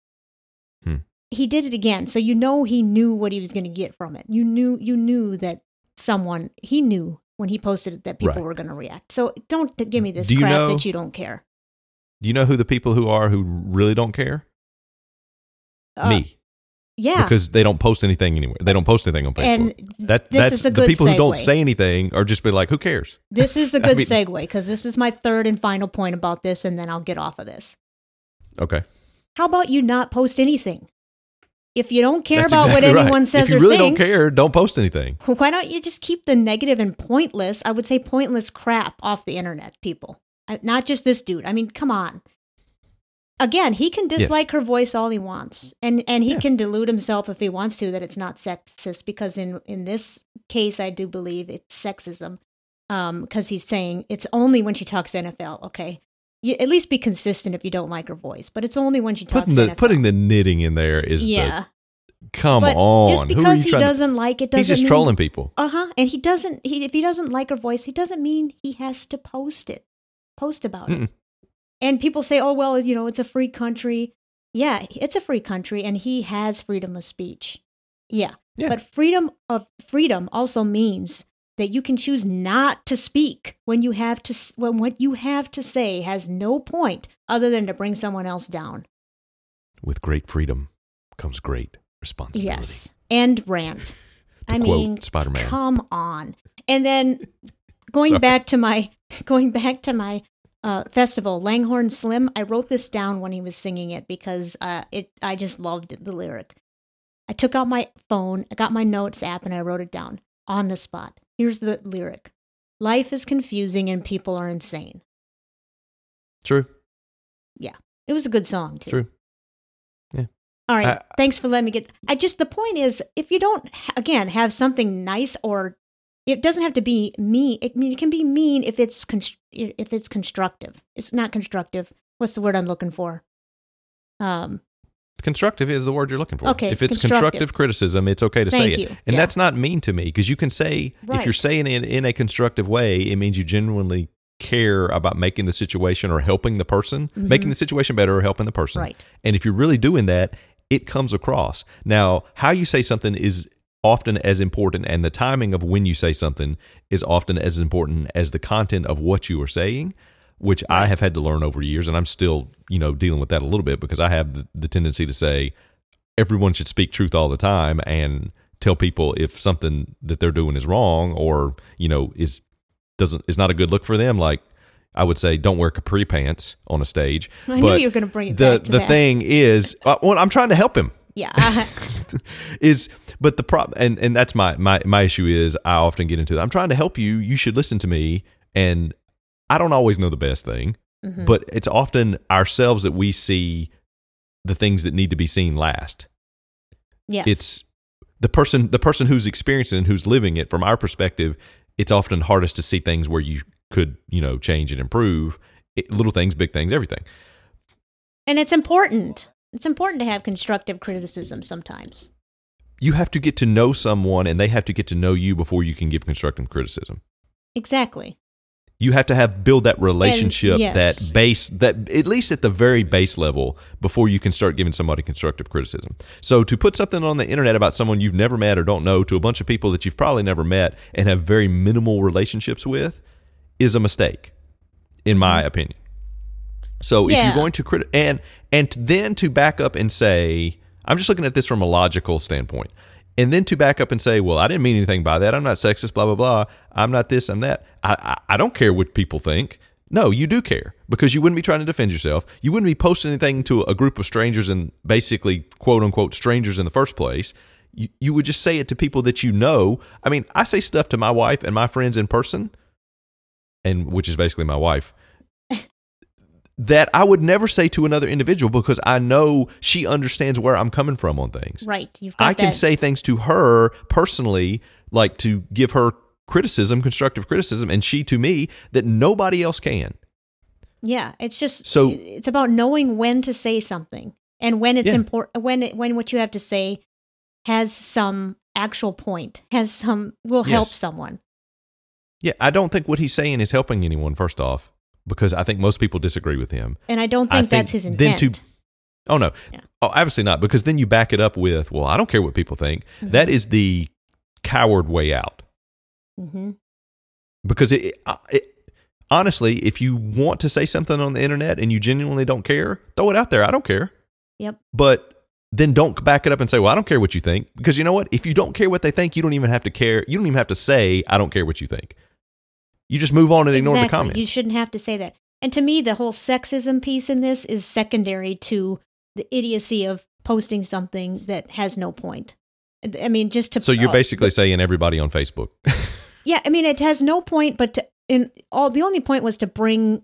Hmm. He did it again, so you know he knew what he was going to get from it. You knew you knew that someone he knew when he posted it that people Right. were going to react. So don't give me this Do crap know- that you don't care. Do you know who the people who are who really don't care? Uh, Me, yeah, because they don't post anything anywhere. They don't post anything on Facebook. and that this that's is a the good people who don't say anything are just be like, who cares? This is a *laughs* good mean- segue because this is my third and final point about this, and then I'll get off of this. Okay, How about you not post anything? If you don't care That's about exactly what right. anyone says or thinks. If you or really thinks, don't care, don't post anything. *laughs* why don't you just keep the negative and pointless, I would say pointless crap off the internet, people? Not just this dude. I mean, come on. Again, he can Yes. dislike her voice all he wants, and and he Yeah. can delude himself if he wants to that it's not sexist. Because in in this case, I do believe it's sexism, um, because he's saying it's only when she talks NFL. Okay, you at least be consistent if you don't like her voice, but it's only when she talks Putting the NFL. putting the knitting in there is yeah, Come but on. just because he doesn't like it doesn't He's just mean, trolling people. Uh huh. And he doesn't. He if he doesn't like her voice, he doesn't mean he has to post it. Post about Mm-mm. it. And people say, "Oh well, you know, it's a free country." Yeah, it's a free country, and he has freedom of speech. Yeah, Yeah. but freedom of freedom also means that you can choose not to speak when you have to when what you have to say has no point other than to bring someone else down. With great freedom comes great responsibility. Yes, and rant. *laughs* I mean, Spider-Man. Come on. And then going Sorry. back to my *laughs* going back to my uh, festival, Langhorne Slim. I wrote this down when he was singing it because uh, it. I just loved it, the lyric. I took out my phone, I got my notes app, and I wrote it down on the spot. Here's the lyric: "Life is confusing and people are insane." True. Yeah, it was a good song too. True. Yeah. All right. I- Thanks for letting me get. I just the point is, if you don't again have something nice or it doesn't have to be mean. It, I mean, it can be mean if it's const- if it's constructive. It's not constructive. What's the word I'm looking for? Um. Constructive is the word you're looking for. Okay, If it's constructive. constructive criticism, it's okay to say Thank it. And Yeah. that's not mean to me because you can say, if you're saying it in a constructive way, it means you genuinely care about making the situation or helping the person, making the situation better or helping the person. Mm-hmm. Right. And if you're really doing that, it comes across. Now, how you say something is often as important, and the timing of when you say something is often as important as the content of what you are saying, which I have had to learn over years, and I'm still, you know, dealing with that a little bit because I have the, the tendency to say everyone should speak truth all the time and tell people if something that they're doing is wrong or you know is doesn't is not a good look for them. Like I would say, don't wear capri pants on a stage. I knew But you were gonna bring it the to the that. thing is, uh, well, I'm trying to help him Yeah. *laughs* *laughs* Is but the problem and and that's my my my issue is I often get into that. I'm trying to help you. You should listen to me, and I don't always know the best thing, Mhm. but it's often ourselves that we see the things that need to be seen last. yes. It's the person the person who's experiencing and who's living it from our perspective. It's often hardest to see things where you could you know change and improve it, little things, big things, everything. and it's important. It's important to have constructive criticism sometimes. You have to get to know someone, and they have to get to know you before you can give constructive criticism. Exactly. you have to have build that relationship yes. that base that at least at the very base level before you can start giving somebody constructive criticism so to put something on the internet about someone you've never met or don't know to a bunch of people that you've probably never met and have very minimal relationships with is a mistake in my opinion so if you're going to crit and and then to back up and say i'm just looking at this from a logical standpoint and then to back up and say, well, I didn't mean anything by that. I'm not sexist, blah, blah, blah. I'm not this, I'm that. I, I, I don't care what people think. No, you do care because you wouldn't be trying to defend yourself. You wouldn't be posting anything to a group of strangers and basically, quote unquote, strangers in the first place. You, you would just say it to people that you know. I mean, I say stuff to my wife and my friends in person, and which is basically my wife that I would never say to another individual because I know she understands where I'm coming from on things. Right. You've got I can that- say things to her personally, like to give her criticism, constructive criticism, and she to me that nobody else can. Yeah, it's just So- it's about knowing when to say something and when it's Yeah. important when it, when what you have to say has some actual point, has some will help someone. Yeah, I don't think what he's saying is helping anyone, first off, because I think most people disagree with him. And I don't I think, that's think his then intent. to- Oh, no. Yeah. Oh, obviously not, because then you back it up with, well, I don't care what people think. Mm-hmm. That is the coward way out. hmm because it, it honestly if you want to say something on the internet and you genuinely don't care throw it out there i don't care Yep. but then don't back it up and say well i don't care what you think because you know what if you don't care what they think you don't even have to care you don't even have to say i don't care what you think you just move on and ignore the comment You shouldn't have to say that. And to me, the whole sexism piece in this is secondary to the idiocy of posting something that has no point. I mean, just to so you're uh, basically saying everybody on facebook *laughs* Yeah, I mean it has no point, but to, in all the only point was to bring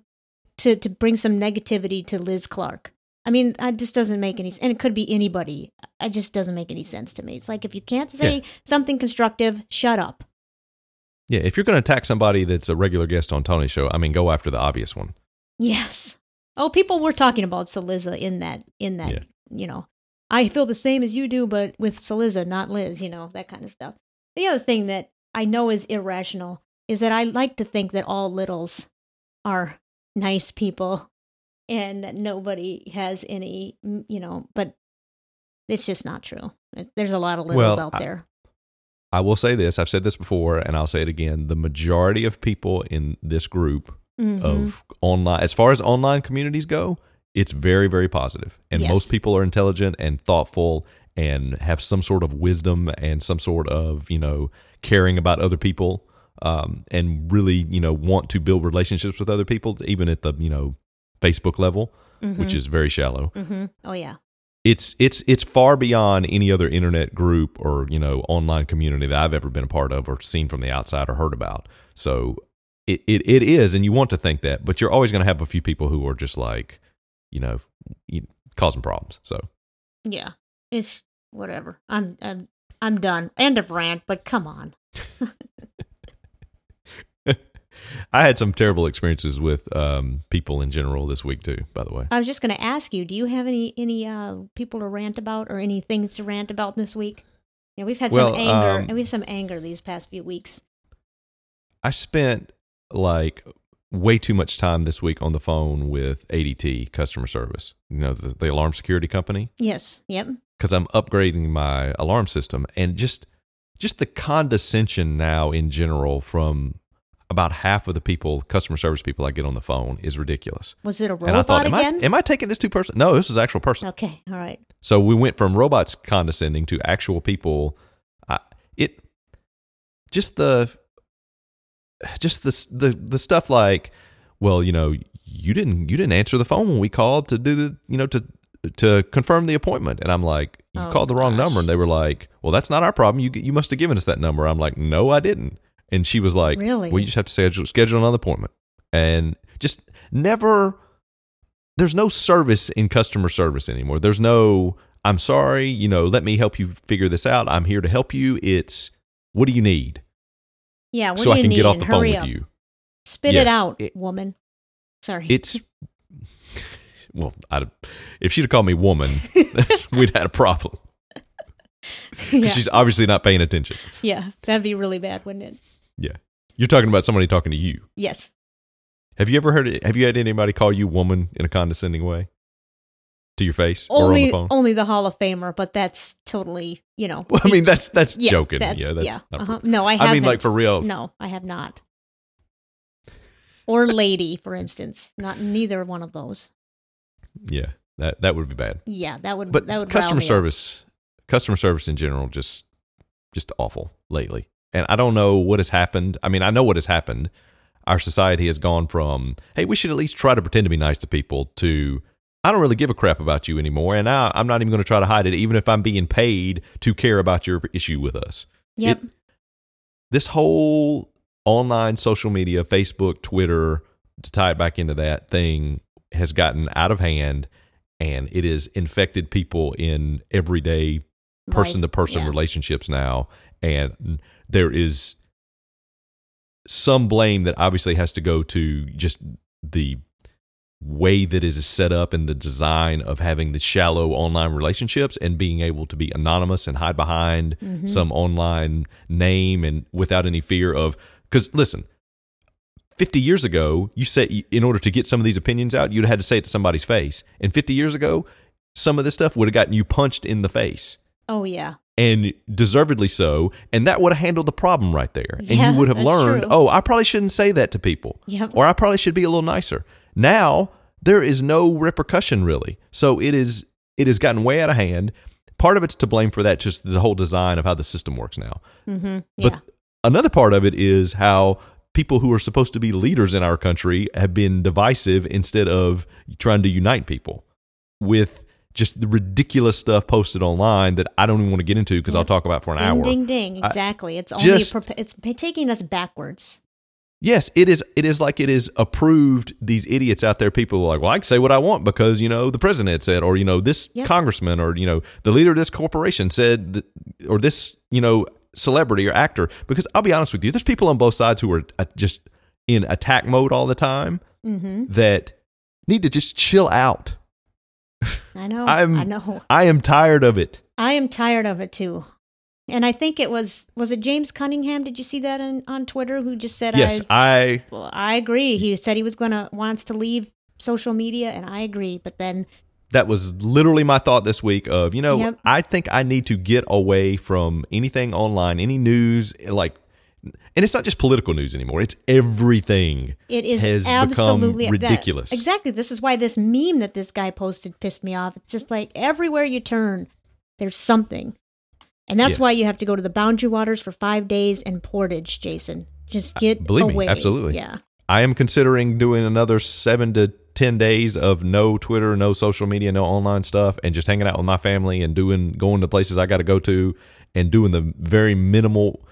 to to bring some negativity to Liz Clarke. I mean, it just doesn't make any sense. and it could be anybody. It just doesn't make any sense to me. It's like if you can't say something constructive, shut up. Yeah if you're going to attack somebody that's a regular guest on tony's show i mean go after the obvious one Yes. Oh, people were talking about Cillizza in that in that Yeah. you know. I feel the same as you do, but with Cillizza, not Liz, you know, that kind of stuff. The other thing that I know is irrational is that I like to think that all littles are nice people and that nobody has any, you know, but it's just not true. There's a lot of littles Well, out there. I will say this. I've said this before, and I'll say it again. The majority of people in this group Mhm. of online, as far as online communities go, it's very, very positive. And Yes. most people are intelligent and thoughtful and have some sort of wisdom and some sort of, you know, caring about other people um, and really, you know, want to build relationships with other people, even at the, you know, Facebook level, which is very shallow. hmm Oh yeah. It's it's it's far beyond any other internet group or you know online community that I've ever been a part of or seen from the outside or heard about. So it it, it is, and you want to think that, but you're always going to have a few people who are just like, you know, causing problems. So Yeah. It's whatever. I'm I'm I'm done. End of rant, but come on. *laughs* I had some terrible experiences with um, people in general this week too. By the way, I was just going to ask you, do you have any any uh people to rant about or any things to rant about this week? Yeah, we've had Well, some anger um, and we have some anger these past few weeks. I spent like way too much time this week on the phone with ADT customer service. You know, the, the alarm security company. Yes. Yep. because I'm upgrading my alarm system and just just the condescension now in general from about half of the people, customer service people I get on the phone is ridiculous. Was it a and I robot thought, am again? I am I taking this too personal? No, this is actual person. okay. All right. So we went from robots condescending to actual people. I, it just the just the the the stuff like, well, you know, you didn't you didn't answer the phone when we called to do the you know to to confirm the appointment, and I'm like, you Oh, called the wrong gosh. number, and they were like, well, that's not our problem. You you must have given us that number. I'm like, no, I didn't. And she was like, Really? well, you just have to schedule schedule another appointment, and just never there's no service in customer service anymore. There's no, I'm sorry, you know, let me help you figure this out. I'm here to help you. It's, what do you need? Yeah. What so do I you can need? get off the phone Hurry with you. Spit Yes, it out, it- woman. Sorry. It's, *laughs* well, I'd, if she'd have called me woman, *laughs* *laughs* we'd had a problem. yeah. She's obviously not paying attention. yeah. That'd be really bad, wouldn't it? Yeah. You're talking about somebody talking to you. Yes. Have you ever heard, it, have you had anybody call you woman in a condescending way? To your face or on Only the phone? only the Hall of Famer, but that's totally you know. well, I mean, that's, that's yeah, joking. That's, yeah. That's yeah. uh-huh. No, I I haven't. mean, like for real. No, I have not. Or lady, for instance. Not neither one of those. Yeah. That, that would be bad. Yeah, that would but that would customer me up. service customer service in general just just awful lately and i don't know what has happened. I mean i know what has happened. Our society has gone from hey we should at least try to pretend to be nice to people to i don't really give a crap about you anymore and I, i'm not even going to try to hide it even if i'm being paid to care about your issue with us. Yep. It- this whole online social media facebook twitter to tie it back into that thing has gotten out of hand and it has infected people in everyday person to person relationships now and there is some blame that obviously has to go to just the way that it is set up in the design of having the shallow online relationships and being able to be anonymous and hide behind Mhm. some online name and without any fear of because listen 50 years ago you said in order to get some of these opinions out you'd have had to say it to somebody's face and 50 years ago some of this stuff would have gotten you punched in the face Oh yeah. And deservedly so and that would have handled the problem right there and Yeah, you would have learned true. oh i probably shouldn't say that to people Yep. or i probably should be a little nicer now there is no repercussion really so it is it has gotten way out of hand part of it's to blame for that just the whole design of how the system works now Mm-hmm. Yeah. but another part of it is how people who are supposed to be leaders in our country have been divisive instead of trying to unite people with just the ridiculous stuff posted online that I don't even want to get into because I'll talk about for an ding hour. ding ding. I- Exactly. it's only just- prepa- it's taking us backwards. Yes, it is. It is like it is approved. These idiots out there, people are like, well, I can say what I want because you know the president said, or you know this Yep. congressman, or you know the leader of this corporation said, that, or this you know celebrity or actor. Because I'll be honest with you, there's people on both sides who are just in attack mode all the time Mm-hmm. that need to just chill out. I know. I'm- I know. I am tired of it. I am tired of it too. And I think it was was it James Cunningham? Did you see that on, on Twitter? Who just said, Yes, I, I well, I agree." He said he was gonna wants to leave social media, and I agree. But then, that was literally my thought this week of, you know, Yep. I think I need to get away from anything online, any news like and it's not just political news anymore. It's everything. it is has absolutely become that- ridiculous. exactly. This is why this meme that this guy posted pissed me off. It's just like everywhere you turn, there's something, and that's Yes. why you have to go to the Boundary Waters for five days and Portage, Jason. Just uh, get believe me, absolutely. Yeah. I am considering doing another seven to 10 days of no Twitter, no social media, no online stuff, and just hanging out with my family and doing, going to places I got to go to and doing the very minimal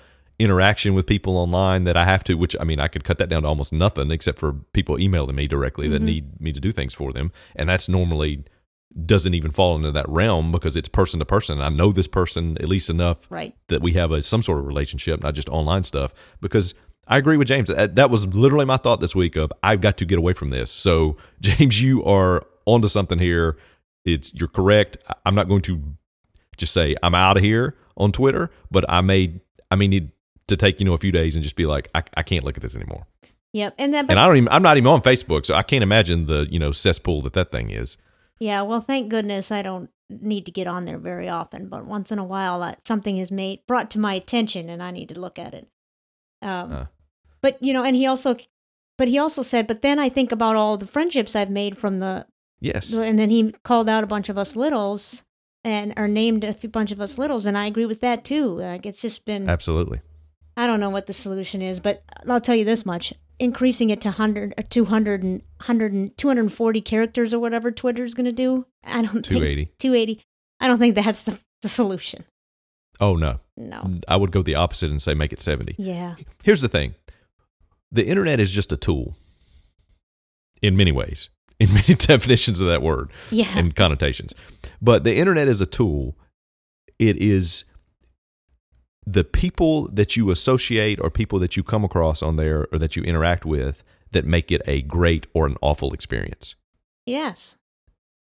interaction with people online that I have to, which I mean, I could cut that down to almost nothing except for people emailing me directly that mm-hmm. need me to do things for them. And that's normally doesn't even fall into that realm because it's person to person. I know this person at least enough Right. that we have a some sort of relationship, not just online stuff. Because I agree with James. That, was literally my thought this week of I've got to get away from this. So *laughs* James, you are onto something here. It's you're correct. I'm not going to just say I'm out of here on Twitter, but I may I may need to take you know a few days and just be like I, I can't look at this anymore. Yep. And then, but And I don't even I'm not even on Facebook, so I can't imagine the you know cesspool that that thing is. Yeah, well, thank goodness I don't need to get on there very often, but once in a while uh, something is made brought to my attention and I need to look at it. Um, Uh. but you know, and he also, but he also said, but then I think about all the friendships I've made from the, Yes. and then he called out a bunch of us littles and or named a few bunch of us littles, and I agree with that too. Like it's just been, Absolutely. I don't know what the solution is, but I'll tell you this much. Increasing it to 100, uh, 200, and, 100 and 240 characters or whatever Twitter's going to do, I don't think 280. 280. I don't think that's the, the solution. Oh no. No. I would go the opposite and say make it 70. Yeah. Here's the thing the internet is just a tool in many ways, *laughs* in many definitions of that word Yeah. and connotations. But the internet is a tool. It is the people that you associate or people that you come across on there or that you interact with that make it a great or an awful experience, yes.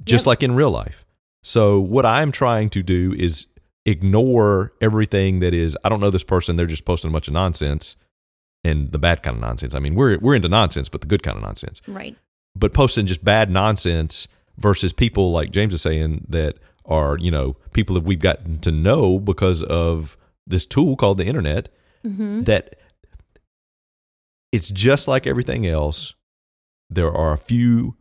just Yep. like in real life. So, what I'm trying to do is ignore everything that is, I don't know this person, they're just posting a bunch of nonsense and the bad kind of nonsense. I mean, we're, we're into nonsense, but the good kind of nonsense. Right. but posting just bad nonsense versus people like James is saying that are you know people that we've gotten to know because of this tool called the internet Mm-hmm. that it's just like everything else there are a few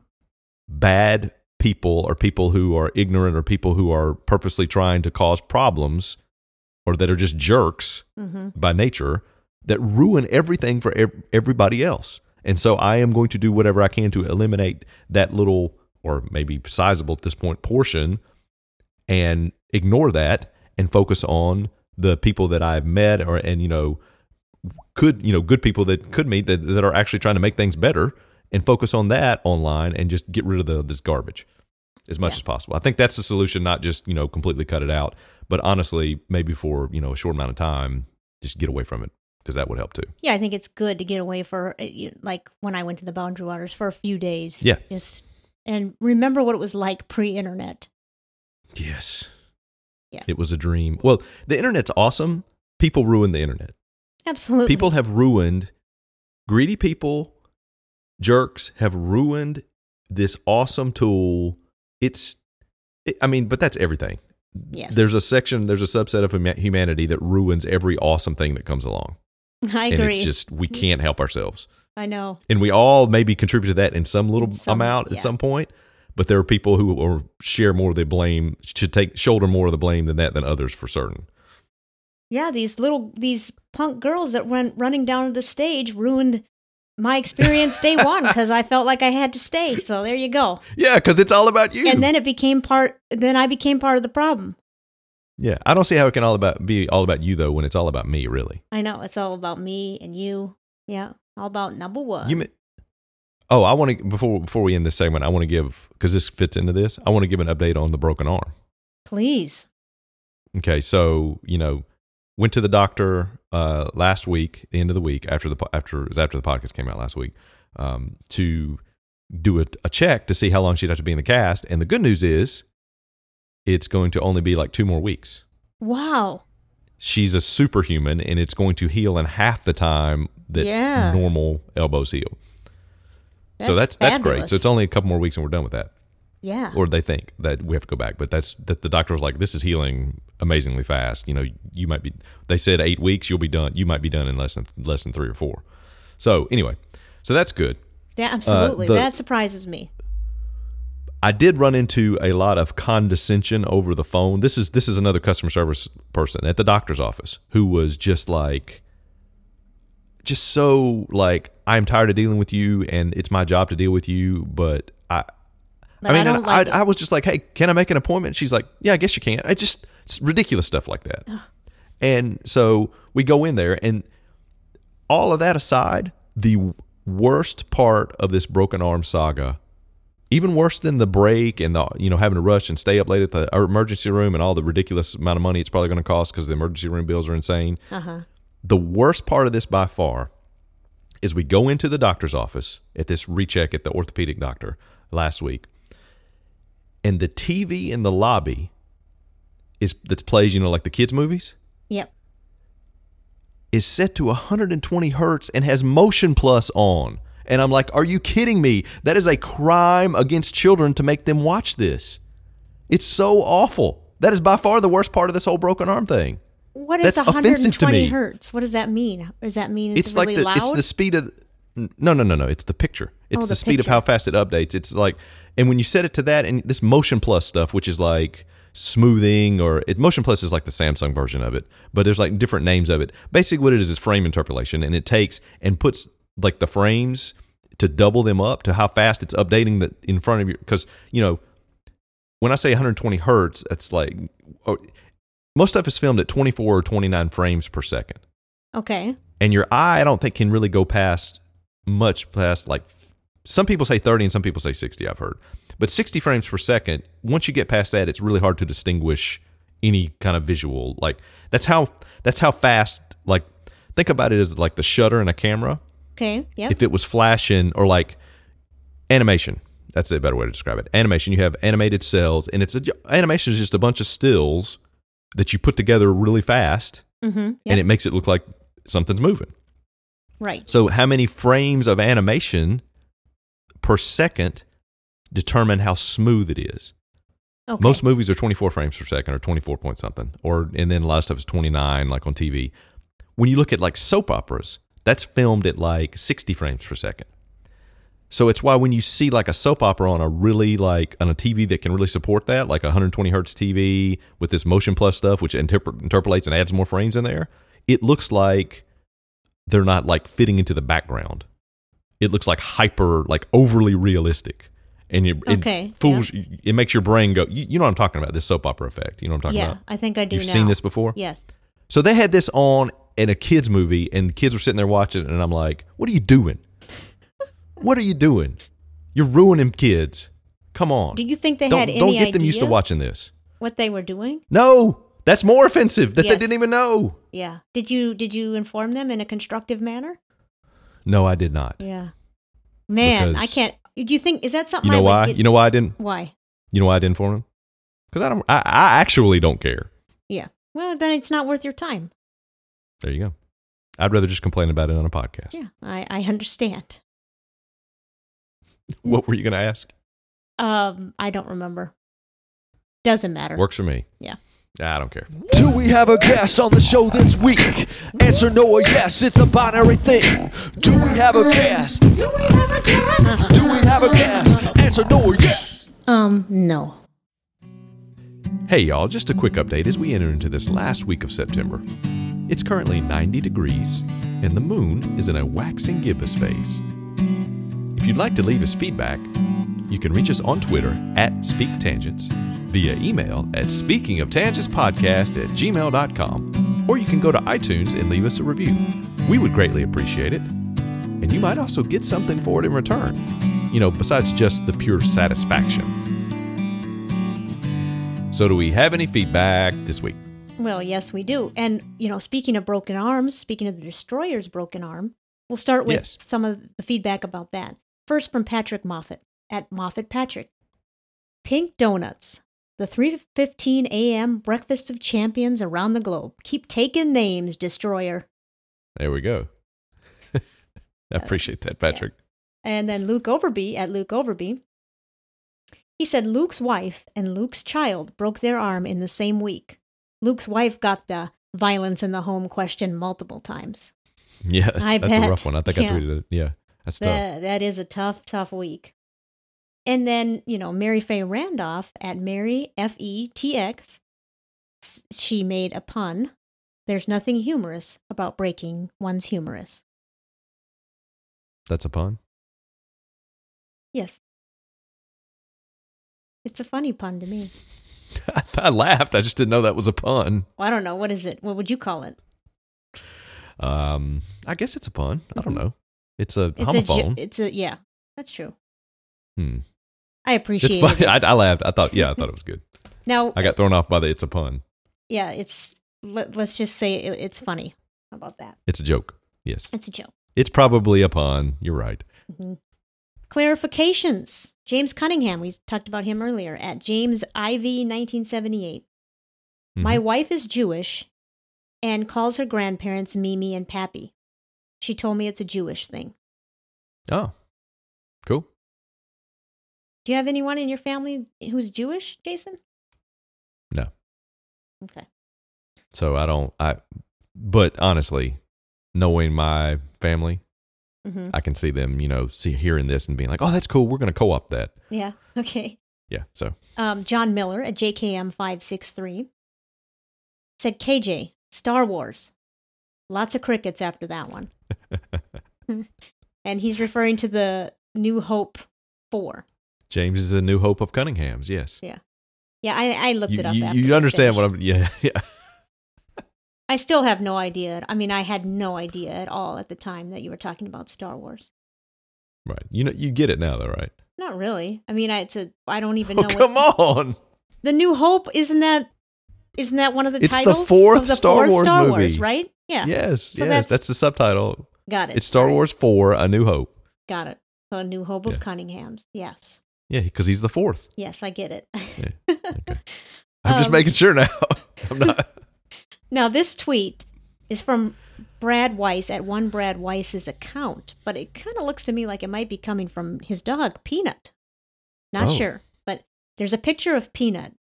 bad people or people who are ignorant or people who are purposely trying to cause problems or that are just jerks Mm-hmm. by nature that ruin everything for ev- everybody else. And so I am going to do whatever I can to eliminate that little or maybe sizable at this point portion and ignore that and focus on the people that I've met or and you know could you know good people that could meet that, that are actually trying to make things better and focus on that online and just get rid of the, this garbage as much Yeah. as possible. I think that's the solution, not just you know completely cut it out, but honestly, maybe for you know a short amount of time, just get away from it because that would help too. Yeah, I think it's good to get away for uh, like when I went to the Boundary Waters for a few days. Yeah. Just and remember what it was like pre-internet. Yes. Yeah. It was a dream. Well, the internet's awesome. People ruin the internet. Absolutely. People have ruined greedy people, jerks have ruined this awesome tool. It's it, I mean, but that's everything. Yes. There's a section, there's a subset of humanity that ruins every awesome thing that comes along. *laughs* I agree. and it's just we mm. can't help ourselves. I know. and we all maybe contribute to that in some little In some- amount at yeah. some point. But there are people who are, share more of the blame, should take shoulder more of the blame than that than others for certain. Yeah, these little these punk girls that went running down to the stage ruined my experience day *laughs* one because I felt like I had to stay. So there you go. Yeah, because it's all about you. And then it became part. Then I became part of the problem. yeah, I don't see how it can all about be all about you though when it's all about me. Really, I know it's all about me and you. Yeah, all about number one. you. Oh, I want to before before we end this segment, I want to give because this fits into this. I want to give an update on the broken arm. Please. Okay, so you know, went to the doctor uh, last week, the end of the week after the after after the podcast came out last week, um, to do a, a check to see how long she'd have to be in the cast. And the good news is, it's going to only be like two more weeks. Wow. She's a superhuman, and it's going to heal in half the time that Yeah. normal elbows heal. So that's that's great. So it's only a couple more weeks, and we're done with that. yeah. Or they think that we have to go back, but that's that the doctor was like, "This is healing amazingly fast." You know, you might be. They said eight weeks, you'll be done. You might be done in less than less than three or four. So anyway, so that's good. Yeah, uh, absolutely. the- that surprises me. I did run into a lot of condescension over the phone. This is this is another customer service person at the doctor's office who was just like just so like I'm tired of dealing with you and it's my job to deal with you, but I But I mean, don't like I. I was just like, "Hey, can I make an appointment?" She's like, "Yeah, I guess you can." I just it's ridiculous stuff like that. And so we go in there, and all of that aside, the worst part of this broken arm saga, even worse than the break and the you know having to rush and stay up late at the emergency room and all the ridiculous amount of money it's probably going to cost because the emergency room bills are insane. Uh-huh. The worst part of this by far is we go into the doctor's office at this recheck at the orthopedic doctor last week, and the TV in the lobby is that plays you know like the kids movies Yep. is set to 120 hertz and has motion plus on. And I'm like, are you kidding me? That is a crime against children to make them watch this. It's so awful. That is by far the worst part of this whole broken arm thing. What is That's offensive to 120 me. hertz? What does that mean? Does that mean it's, It's, really like the loud? it's the speed of no no no no it's the picture it's Oh, the, the speed of how fast it updates it's like and when you set it to that and this motion plus stuff which is like smoothing or it motion plus is like the samsung version of it but there's like different names of it basically what it is is frame interpolation and it takes and puts like the frames to double them up to how fast it's updating the in front of you because you know when i say 120 hertz it's like oh, most stuff is filmed at 24 or 29 frames per second okay. and your eye i don't think can really go past much past like some people say 30 and some people say 60 i've heard but 60 frames per second once you get past that it's really hard to distinguish any kind of visual like that's how that's how fast like think about it as like the shutter in a camera Okay. Yeah. if it was flashing or like animation that's a better way to describe it animation you have animated cells and it's a, animation is just a bunch of stills that you put together really fast mm-hmm. Yep. and it makes it look like something's moving right. so, how many frames of animation per second determine how smooth it is? Okay. Most movies are 24 frames per second or 24 point something, or and then a lot of stuff is 29, like on TV. When you look at like soap operas, that's filmed at like 60 frames per second. So it's why when you see like a soap opera on a really like on a TV that can really support that, like a 120 hertz TV with this motion plus stuff, which interpret, interpolates and adds more frames in there, it looks like they're not like fitting into the background. It looks like hyper, like overly realistic, and it, it Okay, fools. It makes your brain go. You, you know what I'm talking about? This soap opera effect. You know what I'm talking yeah, about? Yeah, I think I do You've now. seen this before. Yes. So they had this on in a kids movie, and the kids were sitting there watching, it, and I'm like, "What are you doing? What are you doing? You're ruining kids. Come on. Do you think they don't had any don't get them used to watching this. what they were doing? No, that's more offensive that they didn't even know. Yeah. Did you did you inform them in a constructive manner? No, I did not. Yeah. Man, I can't. Do you think is that something? You know why? Get, You know why I didn't? why? You know why I didn't inform them? Because I don't. I, I actually don't care. Yeah. Well, then it's not worth your time. There you go. I'd rather just complain about it on a podcast. Yeah, I I understand. What were you going to ask? Um, I don't remember. Doesn't matter. Works for me. Yeah. I don't care. Do we have a guest on the show this week? Answer no or yes, it's a binary thing. Do we have a guest? Do we have a guest? Do we have a guest? Answer no or yes. Um, no. Hey, y'all, just a quick update as we enter into this last week of September. It's currently 90 degrees, and the moon is in a waxing gibbous phase. If you'd like to leave us feedback, you can reach us on Twitter at SpeakTangents, via email at speakingoftangentspodcast at gmail.com, or you can go to iTunes and leave us a review. We would greatly appreciate it. And you might also get something for it in return, you know, besides just the pure satisfaction. So, do we have any feedback this week? Well, yes, we do. And you know, speaking of broken arms, speaking of the destroyer's broken arm, we'll start with Yes. some of the feedback about that. First from Patrick Moffat at Moffat Patrick. Pink donuts. The 3:15 a.m. breakfast of champions around the globe. Keep taking names, destroyer. There we go. *laughs* I uh, appreciate that, Patrick. And then Luke Overby at Luke Overby. He said Luke's wife and Luke's child broke their arm in the same week. Luke's wife got the violence in the home question multiple times. Yeah, that's, I that's a rough one. I think I tweeted it. Yeah, that's tough. That, that is a tough, tough week. And then, you know, Mary Faye Randolph at Mary F E T X, she made a pun. There's nothing humorous about breaking one's humerus. That's a pun. Yes. It's a funny pun to me. *laughs* I laughed. I just didn't know that was a pun. Well, I don't know. What is it? What would you call it? Um, I guess it's a pun. I don't know. It's a Mm-hmm. It's a, homophone. it's a, yeah, that's true. Hmm. I appreciate It's it. *laughs* I, I laughed. I thought, yeah, I thought it was good. Now, I got thrown off by the it's a pun. yeah, it's, let, let's just say it, it's funny. How about that? It's a joke. Yes. It's a joke. It's probably a pun. You're right. Clarifications. James Cunningham, we talked about him earlier at James Ivy 1978. My Mhm. wife is Jewish and calls her grandparents Mimi and Pappy. She told me it's a Jewish thing. Oh, cool. Do you have anyone in your family who's Jewish, Jason? No. Okay. So I don't. I. But honestly, knowing my family, hmm I can see them. You know, see hearing this and being like, "Oh, that's cool. We're going to co-op that." Yeah. *laughs* Okay. Yeah. So Um, John Miller at JKM five six three said KJ Star Wars. Lots of crickets after that one, *laughs* and he's referring to the New Hope four. James is the new hope of Cunningham's. Yes. Yeah, Yeah, I, I looked You, it up. you, after you understand what. I'm? *laughs* Yeah. Yeah. I still have no idea. I mean, I had no idea at all at the time that you were talking about Star Wars. Right. You know, you get it now, though, right? Not really. I mean, I, it's a. I don't even oh, know. Oh, what- come on. The New Hope isn't that? Isn't that one of the It's the titles fourth of the Star fourth Wars Star movie. Wars, right? Yeah. Yes. So yes. that's- That's, the subtitle. Got it. It's Star. Wars Four: A New Hope. Got it. So a New Hope of Yeah. Cunningham's. Yes. Yeah, because he's the fourth. Yes, I get it. Yeah, okay. *laughs* I'm just Um, making sure now. *laughs* I'm not. *laughs* now, this tweet is from Brad Weiss at one Brad Weiss's account, but it kind of looks to me like it might be coming from his dog, Peanut. Not Oh. sure, but there's a picture of Peanut,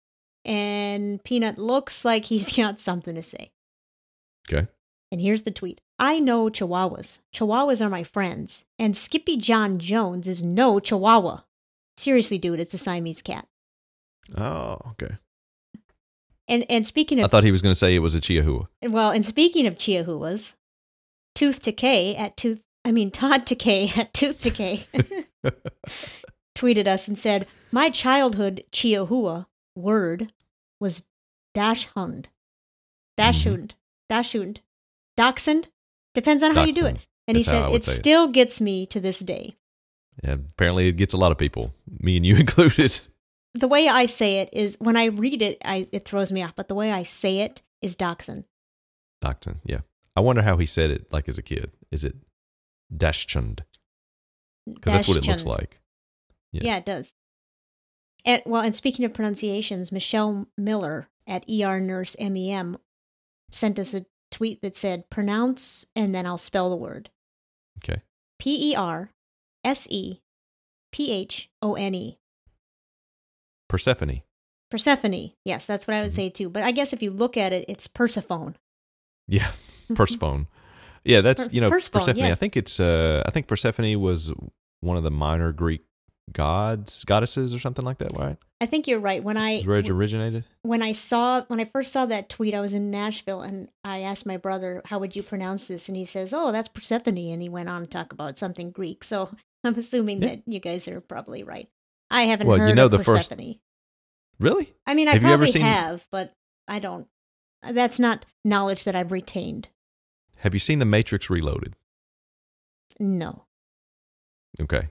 and Peanut looks like he's got something to say. Okay. And here's the tweet I know Chihuahuas. Chihuahuas are my friends, and Skippyjon Jones is no Chihuahua. Seriously, dude, it's a Siamese cat. Oh, okay. And and speaking of I thought he was going to say it was a Chihuahua. Well, and speaking of Chihuahuas, Tooth Decay at Tooth, I mean Todd Decay *laughs* at Tooth Decay *laughs* tweeted us and said, "My childhood Chihuahua word was Dachshund, mm-hmm. Dachshund, Dachshund, Dachshund. Depends on how you do it." And he That's said, "It say it." still gets me to this day. Yeah, apparently, it gets a lot of people, me and you *laughs* included. The way I say it is when I read it, I it throws me off. But the way I say it is Dachshund. Dachshund. Yeah. I wonder how he said it like as a kid. Is it Dachshund? Because that's what it looks like. Yeah. Yeah. it does. And well, and speaking of pronunciations, Michelle Miller at ER Nurse MEM sent us a tweet that said, "Pronounce," and then I'll spell the word: Okay. P E R S E P H O N E. Persephone. Persephone. Yes, that's what I would Mhm. say too. But I guess if you look at it, it's Persephone. Yeah. *laughs* Persephone. Yeah, that's, you know, Persephone, Persephone. I think it's, uh, I think Persephone was one of the minor Greek gods, goddesses or something like that, right? I think you're right. When I where it originated? when I saw when I first saw that tweet, I was in Nashville and I asked my brother, "How would you pronounce this?" And he says, "Oh, that's Persephone." And he went on to talk about something Greek. So *laughs* I'm assuming Yeah. that you guys are probably right. I haven't Well, you heard know of the first- Persephone. Really? I mean, I Have you probably seen- have, but I don't. That's not knowledge that I've retained. Have you seen The Matrix Reloaded? No. Okay.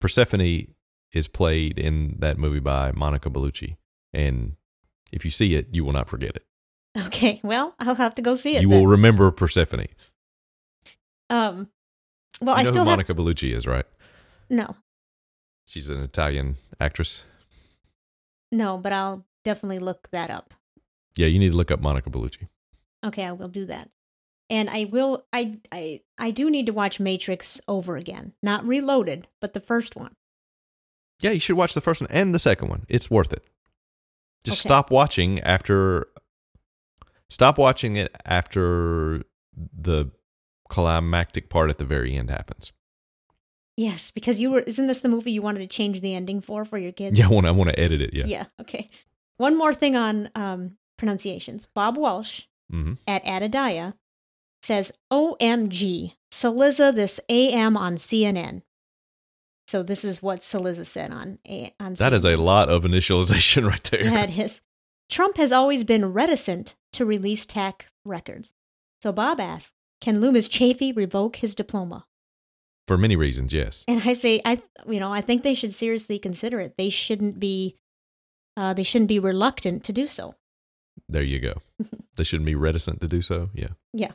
Persephone is played in that movie by Monica Bellucci. And if you see it, you will not forget it. Okay. Well, I'll have to go see it. You then. will remember Persephone. Um. Well, you I know still who have Monica Bellucci is, right? No, She's an Italian actress. no, but I'll definitely look that up. Yeah, you need to look up Monica Bellucci. Okay, I will do that. And I will I I I do need to watch Matrix over again. Not reloaded, but the first one. Yeah, you should watch the first one and the second one. It's worth it. Just Okay. stop watching after. Stop watching it after the climactic part at the very end happens. Yes, because you were isn't this the movie you wanted to change the ending for for your kids? Yeah, I want to. I want to edit it. Yeah. Yeah, okay. One more thing on um pronunciations. Bob Walsh hmm at Adidaya says, OMG, Cillizza this AM on CNN. So this is what Cillizza said on on That is a lot of initialization *laughs* right there. It is. Trump has always been reticent to release tax records. So Bob asks, can Loomis Chaffee revoke his diploma? For many reasons, yes. And I say, I, you know, I think they should seriously consider it. They shouldn't be, uh, they shouldn't be reluctant to do so. There you go. *laughs* they shouldn't be reticent to do so. Yeah. Yeah.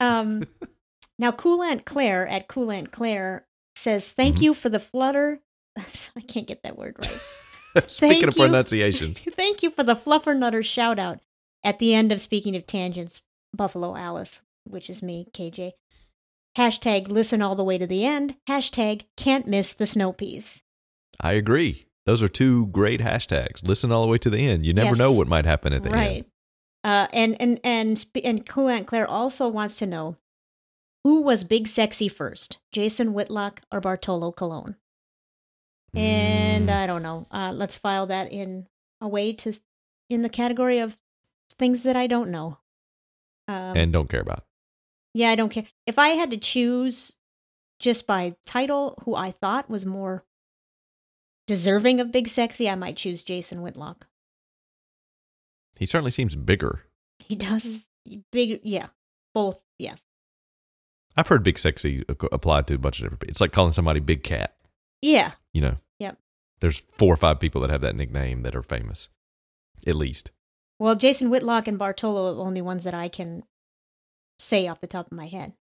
Um, *laughs* now, Cool Aunt Claire at Cool Aunt Claire says, "Thank Mhm. you for the flutter." *laughs* I can't get that word right. *laughs* Speaking Thank of you. pronunciations, *laughs* Thank you for the fluffer nutter shout out at the end of Speaking of Tangents, Buffalo Alice, which is me, KJ. Hashtag listen all the way to the end. Hashtag can't miss the snow peas. I agree. Those are two great hashtags. Listen all the way to the end. You never Yes. know what might happen at the right. end. Uh, and and and and Cool Aunt Claire also wants to know who was Big Sexy first, Jason Whitlock or Bartolo Colon? And Mm. I don't know. Uh, let's file that in a way to in the category of things that I don't know. Um, and don't care about. yeah, I don't care. If I had to choose just by title who I thought was more deserving of Big Sexy, I might choose Jason Whitlock. He certainly seems bigger. He does big, yeah, both, yes. I've heard big sexy applied to a bunch of different people. It's like calling somebody big cat, Yeah, you know. Yep. There's four or five people that have that nickname that are famous. At least. Well, Jason Whitlock and Bartolo are the only ones that I can say off the top of my head.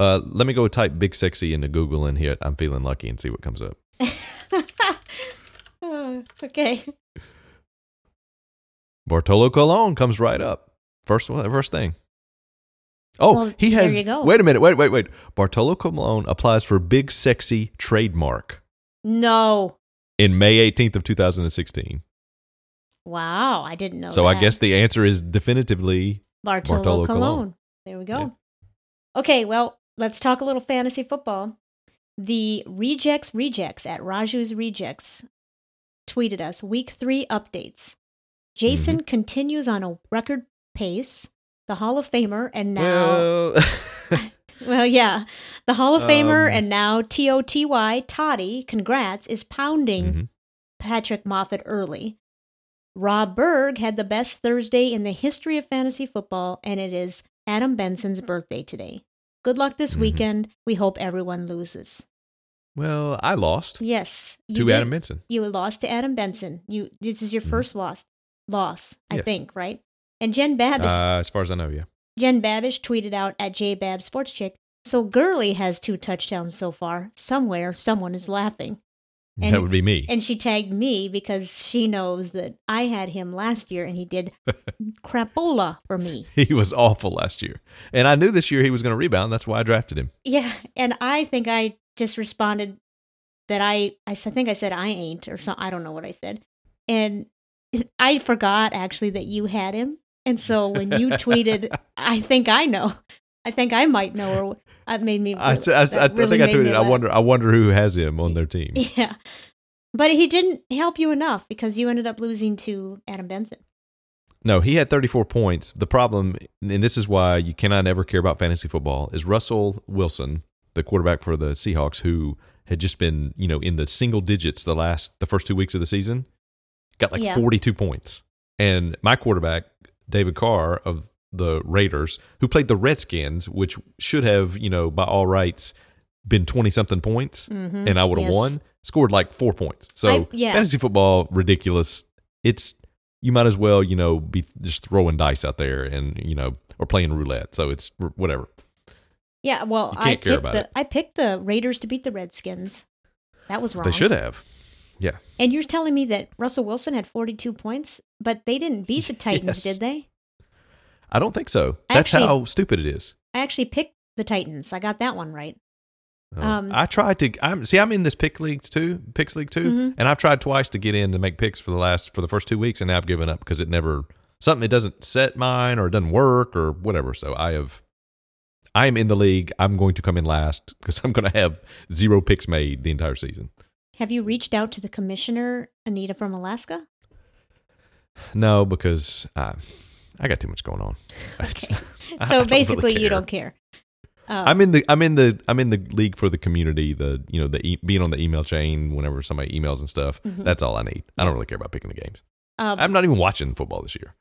Uh, let me go type big sexy into Google and hit I'm feeling lucky and see what comes up. *laughs* Uh, okay. Bartolo Colon comes right up. First first thing. Oh, Well, he has. Wait a minute. Wait, wait, wait. Bartolo Colon applies for Big Sexy trademark No. in May 18th of 2016. Wow, I didn't know. so I guess the answer is definitively Bartolo, Bartolo Colon. Colon. There we go. Yeah. Okay, well, let's talk a little fantasy football. The Rejects Rejects at Raju's Rejects tweeted us week three updates. Jason Mm-hmm. continues on a record pace. The Hall of Famer and now well. *laughs* Well, yeah. The Hall of Famer Um, and now TOTY, Toddy, congrats, is pounding Mhm. Patrick Moffat early. Rob Berg had the best Thursday in the history of fantasy football, and it is Adam Benson's birthday today. Good luck this Mhm. weekend. We hope everyone loses. well, I lost Yes. To did- Adam Benson. You lost to Adam Benson. You this is your Mhm. first loss. Loss, I Yes. think, right? And Jen Babish Uh, as far as I know, yeah. Jen Babish tweeted out at JBab Sports Chick. So Gurley has two touchdowns so far. Somewhere, someone is laughing. And- that would be me. And she tagged me because she knows that I had him last year and he did *laughs* crapola for me. he was awful last year. And I knew this year he was going to rebound. That's why I drafted him. Yeah. And I think I just responded that I, I think I said I ain't or something. I don't know what I said. And *laughs* I forgot actually that you had him. And so when you *laughs* tweeted, I think I know. I think I might know, or that made me. I, I, I, I really think I tweeted. I wonder. I wonder who has him on their team. *laughs* Yeah. But he didn't help you enough because you ended up losing to Adam Benson. No, he had 34 points. The problem, and this is why you cannot ever care about fantasy football, is Russell Wilson, the quarterback for the Seahawks, who had just been, you know, in the single digits the last the first two weeks of the season, got like Yeah. 42 points. And my quarterback, David Carr of the Raiders, who played the Redskins, which should have, you know, by all rights, been 20 something points, Mhm. and I would have Yes. won, scored like four points. So I- yeah. fantasy football, ridiculous. It's you might as well, you know, be just throwing dice out there and you know, or playing roulette. So it's whatever. Yeah, well, I care picked about the. I picked the Raiders to beat the Redskins. That was wrong. They should have. Yeah. And you're telling me that Russell Wilson had 42 points, but they didn't beat the Titans, Yes. did they? I don't think so. That's Actually- how stupid it is. I actually picked the Titans. I got that one right. Oh. Um, I tried to. I'm see. I'm in this pick leagues too, picks league too, Mhm. and I've tried twice to get in to make picks for the last for the first two weeks, and now I've given up because it never something it doesn't set mine or it doesn't work or whatever. So I have. I am in the league. I'm going to come in last because *laughs* I'm going to have zero picks made the entire season. Have you reached out to the commissioner, Anita from Alaska? No, because uh, I got too much going on. *laughs* *laughs* I So don't really basically, you don't care. Uh, I'm in the I'm in the I'm in the league for the community. The you know the e- being on the email chain whenever somebody emails and stuff. Mhm. That's all I need. I don't really care about picking the games. um, I'm not even watching football this year.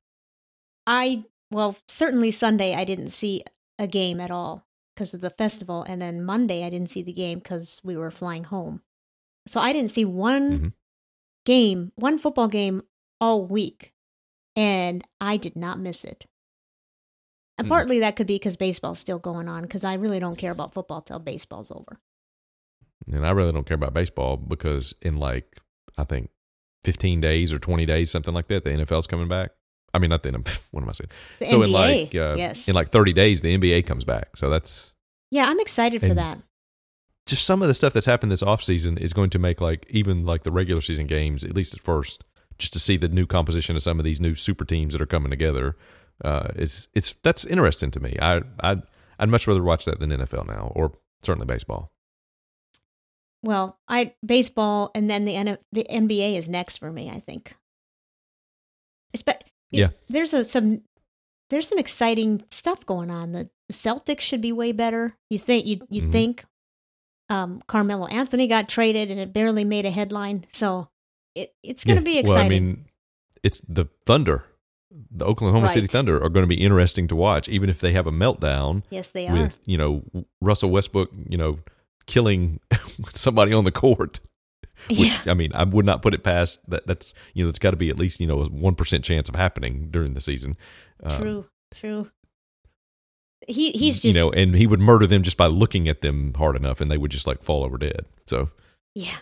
I well, certainly Sunday I didn't see a game at all because of the festival, and then Monday I didn't see the game because we were flying home. So I didn't see one Mhm. game, one football game all week, and I did not miss it. And Mm. partly that could be because baseball's still going on because I really don't care about football till baseball's over. And I really don't care about baseball because in like I think 15 days or 20 days, something like that, the NFL's coming back. I mean, not the NFL. *laughs* What am I saying? The so in like uh, yes, in like 30 days, the NBA comes back. So that's yeah, I'm excited for that. Just some of the stuff that's happened this offseason is going to make like even like the regular season games, at least at first, just to see the new composition of some of these new super teams that are coming together. Uh, it's it's that's interesting to me. I I I'd much rather watch that than NFL now, or certainly baseball. Well, I baseball and then the N- the NBA is next for me. I think. Espe- Yeah. there's a some there's some exciting stuff going on. The, Celtics should be way better. You think you you Mhm. think um, Carmelo Anthony got traded and it barely made a headline, so it it's going to be exciting. Well, I mean, it's the Thunder, the Oklahoma City Thunder are going to be interesting to watch, even if they have a meltdown yes, they are. with you know Russell Westbrook, you know, killing *laughs* somebody on the court. *laughs* Which yeah, I mean, I would not put it past that. That's you know, it's got to be at least you know a one percent chance of happening during the season. Um, true, true. He he's just you know, and he would murder them just by looking at them hard enough, and they would just like fall over dead. So, yeah.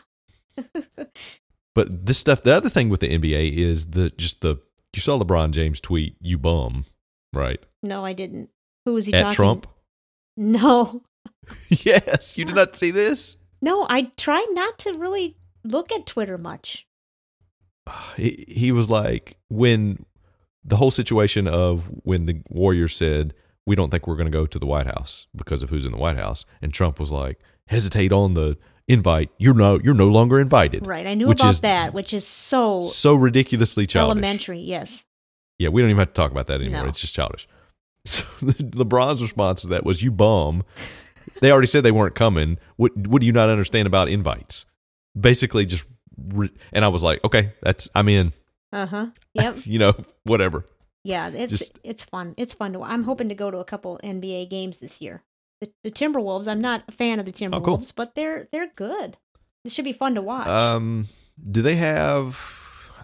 *laughs* but this stuff. The other thing with the NBA is the just the you saw LeBron James tweet, "You bum," right no, I didn't. Who was he at talking? Trump. *laughs* No, *laughs* yes, you did not see this. no. I try not to really look at Twitter much. *sighs* he, he was like when the whole situation of when the Warriors said we don't think we're going to go to the White House because of who's in the White House, and Trump was like hesitate on the invite. You're no you're no longer invited. Right. I knew about that, which is so So ridiculously childish. elementary. Yes. Yeah, we don't even have to talk about that anymore. No. It's just childish. *laughs* So LeBron's response to that was, "You bum." *laughs* They already said they weren't coming. What What do you not understand about invites? Basically, just re- and I was like, okay, that's I'm in. Uh huh. *laughs* Yep. You know, whatever. Yeah. It's Just- it's fun. It's fun to. I'm hoping to go to a couple NBA games this year. The, the Timberwolves. I'm not a fan of the Timberwolves, Oh, cool. but they're they're good. This should be fun to watch. Um, do they have?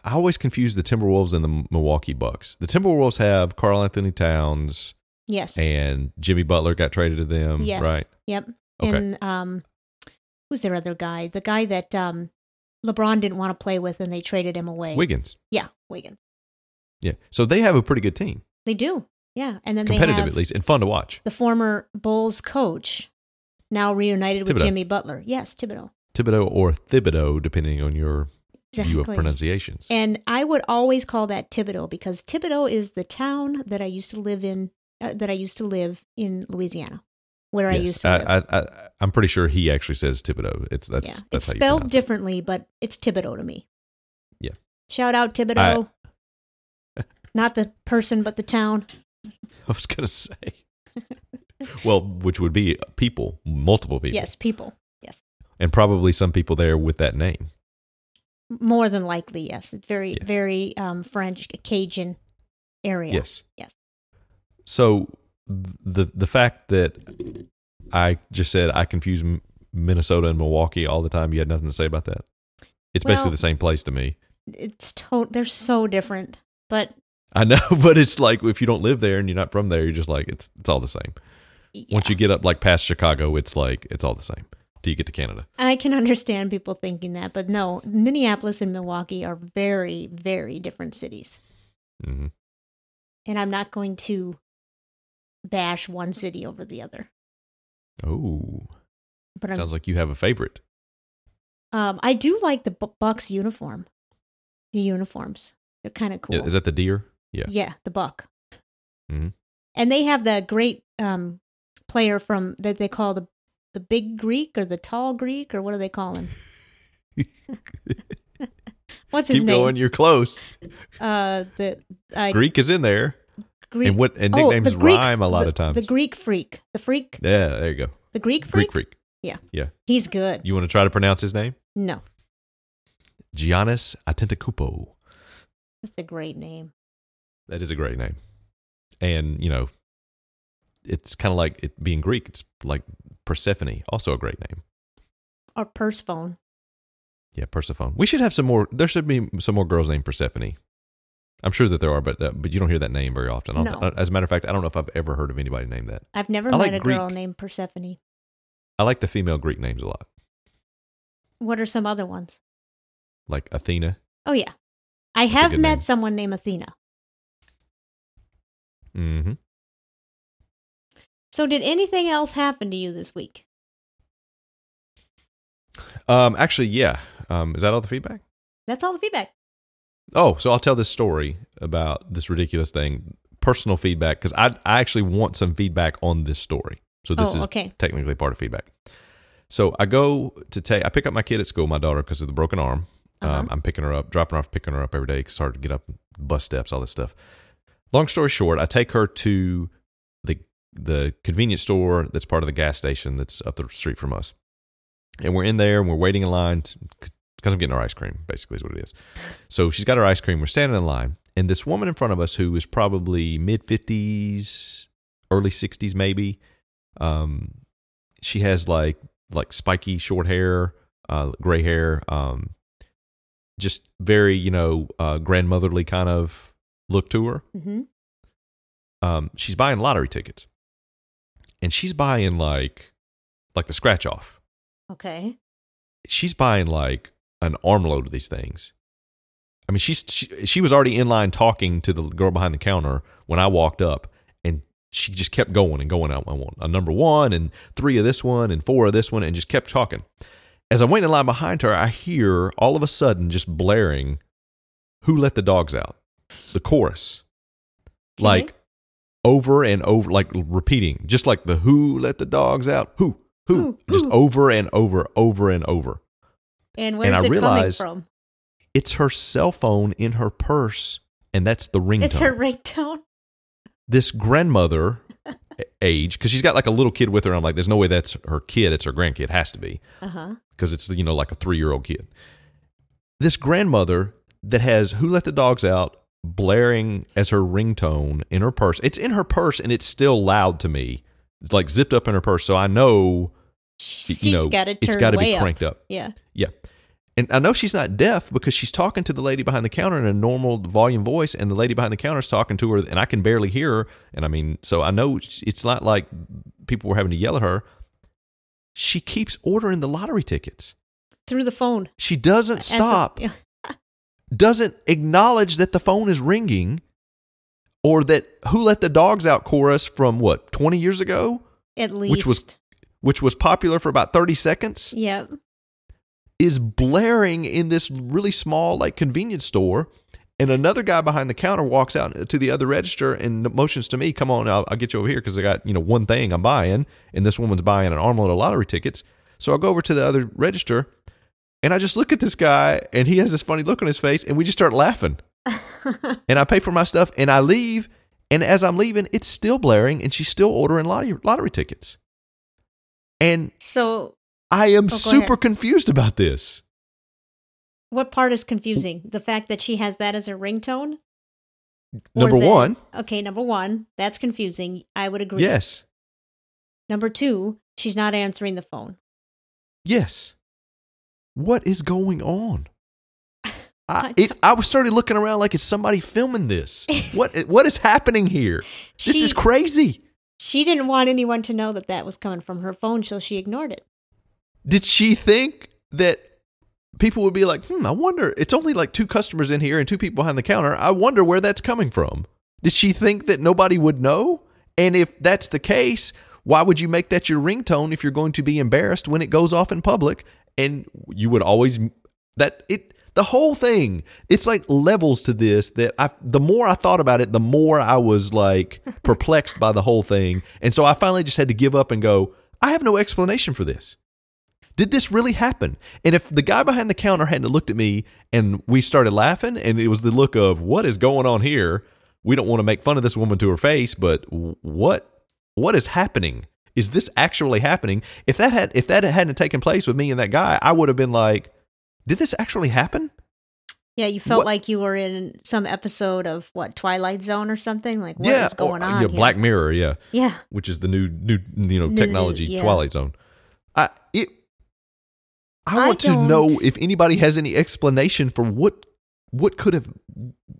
I always confuse the Timberwolves and the Milwaukee Bucks. The Timberwolves have Karl-Anthony Towns yes. and Jimmy Butler got traded to them, yes. right? Yep. Okay. And um, who's their other guy? The guy that um, LeBron didn't want to play with, and they traded him away. Wiggins, Yeah, Wiggins. Yeah. So they have a pretty good team, They do. Yeah, and then they competitive at least, and fun to watch. the former Bulls coach, now reunited with Jimmy Butler. Yes, Thibodeau. Thibodeau or Thibodeau, depending on your view of pronunciations. And I would always call that Thibodeau because Thibodaux is the town that I used to live in. Uh, that I used to live in Louisiana, where I used to live. I, I, I, I'm pretty sure he actually says Thibodeau. It's that's yeah, that's it's spelled pronounce it. differently, but it's Thibodeau to me. Yeah. Shout out Thibodaux. Not the person, but the town. I was gonna say, well, which would be people, multiple people, Yes, people. Yes, and probably some people there with that name. more than likely. Yes, it's very, Yeah. very um, French Cajun area. Yes. Yes. So the the fact that I just said I confuse Minnesota and Milwaukee all the time, you had nothing to say about that. It's basically the same place to me. It's to- they're so different, but I know, *laughs* but it's like if you don't live there and you're not from there, you're just like it's it's all the same. Once you get up like past Chicago, it's like it's all the same till you get to Canada. I can understand people thinking that, but no, Minneapolis and Milwaukee are very, very different cities. hmm And I'm not going to bash one city over the other. Oh, But I'm, sounds like you have a favorite. um, I do like the Bu- Bucks uniform. The uniforms, they're kind of cool. Is that the deer? Yeah. Yeah, the Buck. Mhm. And they have the great um, player from that they call the the big Greek or the tall Greek or what do they call him? *laughs* What's his Keep name? going. You're close. Uh, the uh, Greek is in there, Greek. and what and oh, nicknames the Greek- rhyme a lot the- of times. The Greek freak, the freak, yeah, there you go. the Greek freak. Greek freak. Yeah. Yeah. He's good. You want to try to pronounce his name? No, Giannis Antetokounmpo. that's a great name. That is a great name, and you know, it's kind of like it being Greek. It's like Persephone, also a great name. Or Persephone. Yeah, Persephone. We should have some more. There should be some more girls named Persephone. I'm sure that there are, but uh, but you don't hear that name very often. No. As a matter of fact, I don't know if I've ever heard of anybody named that. I've never I met like a girl named Persephone. I like the female Greek names a lot, What are some other ones? like Athena. Oh yeah, I a have met name. someone named Athena. Hmm So did anything else happen to you this week? Um, actually, yeah. Um, is that all the feedback? That's all the feedback. Oh, so I'll tell this story about this ridiculous thing. Personal feedback because I I actually want some feedback on this story. So this Oh, is okay. technically part of feedback. So I go to take I pick up my kid at school, my daughter, because of the broken arm. Uh-huh. Um, I'm picking her up, dropping her off, picking her up every day. 'cause It's hard to get up bus steps, all this stuff. Long story short, I take her to the the convenience store that's part of the gas station that's up the street from us, and we're in there and we're waiting in line because I'm getting our ice cream. Basically, is what it is. So she's got her ice cream. We're standing in line, and this woman in front of us, who is probably mid fifties, early sixties, maybe. Um, she has like like spiky short hair, uh, gray hair, um, just very you know uh, grandmotherly kind of look to her. Mm-hmm. Um, she's buying lottery tickets, and she's buying like like the scratch off. Okay. She's buying like an armload of these things. I mean, she's she, she was already in line talking to the girl behind the counter when I walked up, and she just kept going and going out. I want a number one and three of this one and four of this one, and just kept talking. As I'm waiting in line behind her, I hear all of a sudden just blaring, "Who let the dogs out?" The chorus, Okay. like over and over, like repeating, just like the "Who let the dogs out?" Who, who, Who, just who? over and over, over and over. And where's I it realize- coming from? It's her cell phone in her purse, and that's the ringtone. It's her ringtone. this grandmother *laughs* age because she's got like a little kid with her. and I'm like, there's no way that's her kid. It's her grandkid. It has to be uh-huh. because it's you know like a three year old kid. This grandmother that has "Who Let the Dogs Out" blaring as her ringtone in her purse. It's in her purse and it's still loud to me. It's like zipped up in her purse, so I know She's you know got to it's got to be cranked up. Yeah. Yeah. And I know she's not deaf because she's talking to the lady behind the counter in a normal volume voice, and the lady behind the counter is talking to her, and I can barely hear her. And I mean, so I know it's not like people were having to yell at her. She keeps ordering the lottery tickets. Through the phone. She doesn't a- stop, yeah. Doesn't acknowledge that the phone is ringing or that Who Let the Dogs Out chorus from what, 20 years ago, At least. Which was- which was popular for about 30 seconds? Yep. is blaring in this really small like convenience store and another guy behind the counter walks out to the other register and motions to me come on I'll, I'll get you over here because i got you know one thing i'm buying and this woman's buying an armload of lottery tickets so i go over to the other register and i just look at this guy and he has this funny look on his face and we just start laughing *laughs* and i pay for my stuff and i leave and as i'm leaving it's still blaring and she's still ordering lottery, lottery tickets and So, i am Oh, super ahead. confused about this what part is confusing? The fact that she has that as a ringtone? Number that- one Okay, number one, that's confusing. I would agree. Yes. Number two, she's not answering the phone. Yes. What is going on? *laughs* I, I it, I was started looking around like, is somebody filming this? *laughs* What What is happening here? This is crazy. She didn't want anyone to know that that was coming from her phone, so she ignored it. Did she think that people would be like, hmm, I wonder, it's only like two customers in here and two people behind the counter. I wonder where that's coming from. Did she think that nobody would know? And if that's the case, why would you make that your ringtone if you're going to be embarrassed when it goes off in public? And you would always, that it, the whole thing, it's like levels to this that I, the more I thought about it, the more I was like *laughs* perplexed by the whole thing. And so I finally just had to give up and go, I have no explanation for this. Did this really happen? And if the guy behind the counter hadn't looked at me and we started laughing, and it was the look of what is going on here? We don't want to make fun of this woman to her face, but what what is happening? Is this actually happening? If that had if that hadn't taken place with me and that guy, I would have been like, did this actually happen? Yeah, you felt What- like you were in some episode of what Twilight Zone or something. Like, what is yeah, going or- on? Yeah, here? Black Mirror. Yeah, Yeah, which is the new new you know New- technology yeah. Twilight Zone. I it. I I want to know if anybody has any explanation for what what could have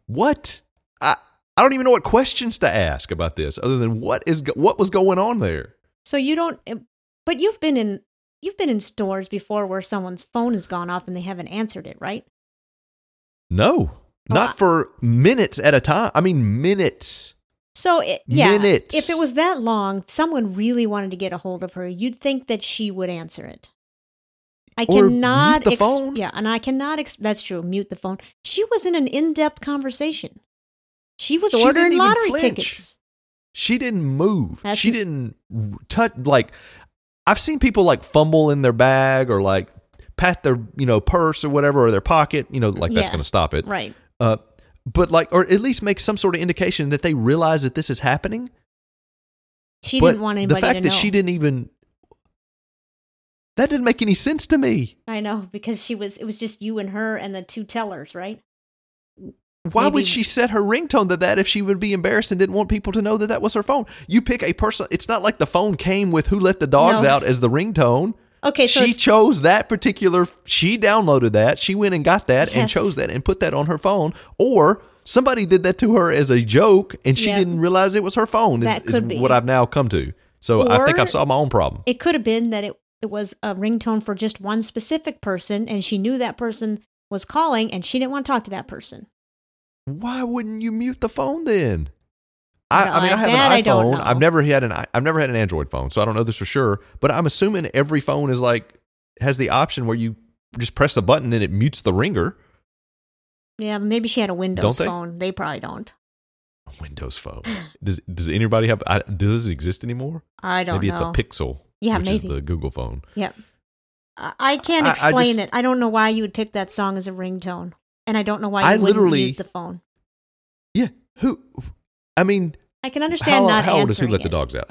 what I I don't even know what questions to ask about this other than what is what was going on there. So you don't, eh, but you've been in you've been in stores before where someone's phone has gone off and they haven't answered it, right? No, not I- for minutes at a time. I mean minutes. So it, yeah, Minutes. if it was that long, someone really wanted to get a hold of her. You'd think that she would answer it. I Or cannot mute the phone. Yeah, and I cannot. Ex- that's true. Mute the phone. She was in an in-depth conversation. She was She ordering lottery flinch. tickets. She didn't move. That's- she didn't touch like I've seen people like fumble in their bag or like pat their, you know, purse or whatever or their pocket, you know, like that's going to stop it. Right. Uh but like or at least make some sort of indication that they realize that this is happening. She but didn't want anybody the fact that know. she didn't even that didn't make any sense to me. I know because she was. It was just you and her and the two tellers, right? Why Maybe- would she set her ringtone to that if she would be embarrassed and didn't want people to know that that was her phone? You pick a person. It's not like the phone came with "Who Let the Dogs No. Out" as the ringtone. Okay, so she chose that particular. She downloaded that. She went and got that and chose that and put that on her phone. Or somebody did that to her as a joke and she Yeah. didn't realize it was her phone. Is, That is could be. what I've now come to. So I think I've solved my own problem. it could have been that it it was a ringtone for just one specific person, and she knew that person was calling, and she didn't want to talk to that person. Why wouldn't you mute the phone then? I, I mean, I have an iPhone. I've never had an I've never had an Android phone, so I don't know this for sure. But I'm assuming every phone is like has the option where you just press a button and it mutes the ringer. Yeah, maybe she had a Windows they? phone. They probably don't. A Windows phone. Does does anybody have? I, does this exist anymore? I don't Maybe know. it's a Pixel. Yeah, which maybe. is the Google phone. Yep. I, I can't I- I explain just- it. I don't know why you would pick that song as a ringtone, and I don't know why you I literally- mute the phone. Yeah. Who? I mean, I can understand how, not how old is Who Let the. Dogs Out?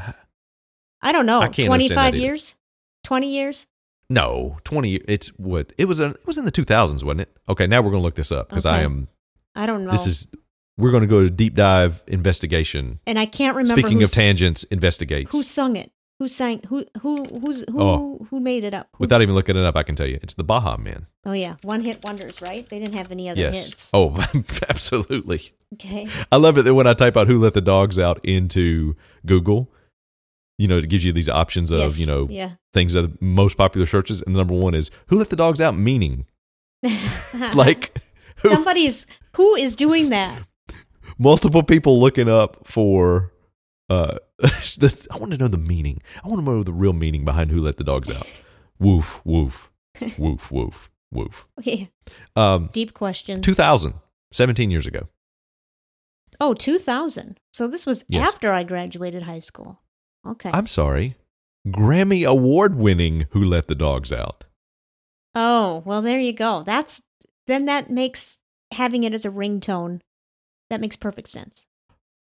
I don't know. I can't understand Twenty five years, twenty years. No, twenty. It's what it was. A, it was in the two thousands, wasn't it? Okay, now we're gonna look this up because I am. I don't know. This is. We're gonna go to deep dive investigation. and I can't remember. Speaking of tangents, investigates. who sung it? Who sang? Who who who's who Oh. who made it up? Who- Without even looking it up, I can tell you it's the Baha Men. oh yeah, one hit wonders, right? They didn't have any other yes. hits. Oh, *laughs* absolutely. Okay. I love it that when I type out "Who Let the Dogs Out" into Google, you know, it gives you these options of Yes, you know Yeah. things that are the most popular searches, and the number one is "Who Let the Dogs Out?" Meaning, *laughs* like, who, somebody's who is doing that? *laughs* multiple people looking up for. Uh, *laughs* the, I want to know the meaning. I want to know the real meaning behind "Who Let the Dogs Out." Woof, woof, *laughs* woof, woof, woof. Okay. Um, Deep questions. 2000, 17 years ago. Oh, 2000. So this was Yes. after I graduated high school. Okay. I'm sorry, Grammy Award winning "Who Let the Dogs Out." oh, well there you go. That's then that makes having it as a ringtone that makes perfect sense.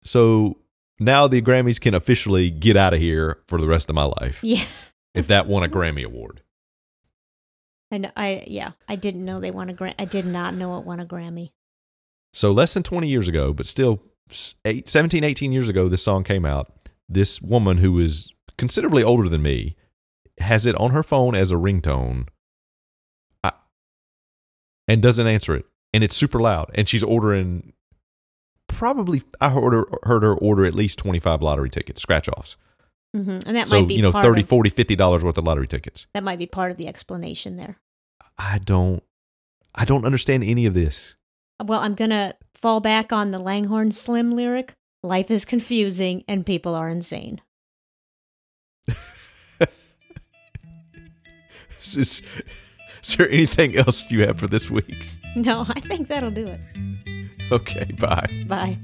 So now the Grammys can officially get out of here for the rest of my life Yeah. if that won a Grammy Award. And I yeah, I didn't know they won a Gra- I did not know it won a Grammy. So less than 20 years ago, but still eight, 17, 18 years ago, this song came out. This woman who is considerably older than me has it on her phone as a ringtone I, and doesn't answer it. And it's super loud. And she's ordering probably, I heard her, heard her order at least 25 lottery tickets, scratch offs. hmm And that so might be you know part 30 of, 40 50 dollars worth of lottery tickets that might be part of the explanation there. i don't i don't understand any of this Well, I'm gonna fall back on the Langhorne Slim lyric. Life is confusing and people are insane. *laughs* is, is there anything else you have for this week *laughs* No, I think that'll do it. okay bye Bye.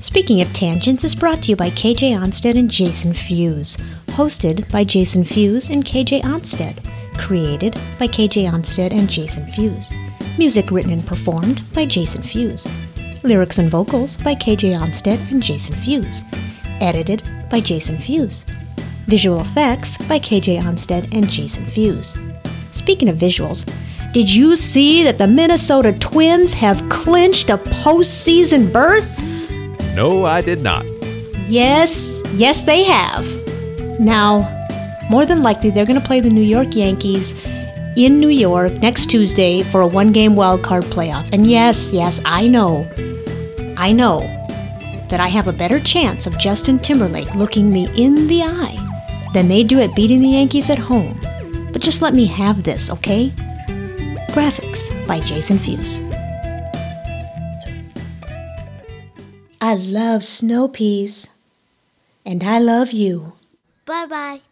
Speaking of Tangents is brought to you by KJ Onstead and Jason Fuse. Hosted by Jason Fuse and KJ Onstead. Created by KJ Onstead and Jason Fuse. Music written and performed by Jason Fuse. Lyrics and vocals by KJ Onstead and Jason Fuse. Edited by Jason Fuse. Visual effects by KJ Onstead and Jason Fuse. Speaking of visuals, did you see that the Minnesota Twins have clinched a postseason berth? no i did not Yes, yes, they have. Now, more than likely, they're going to play the New York Yankees in New York next Tuesday for a one game wild card playoff. And yes, yes, I know, I know that I have a better chance of Justin Timberlake looking me in the eye than they do at beating the Yankees at home. But just let me have this, okay? Graphics by Jason Fuse. I love snow peas. And I love you. Bye bye.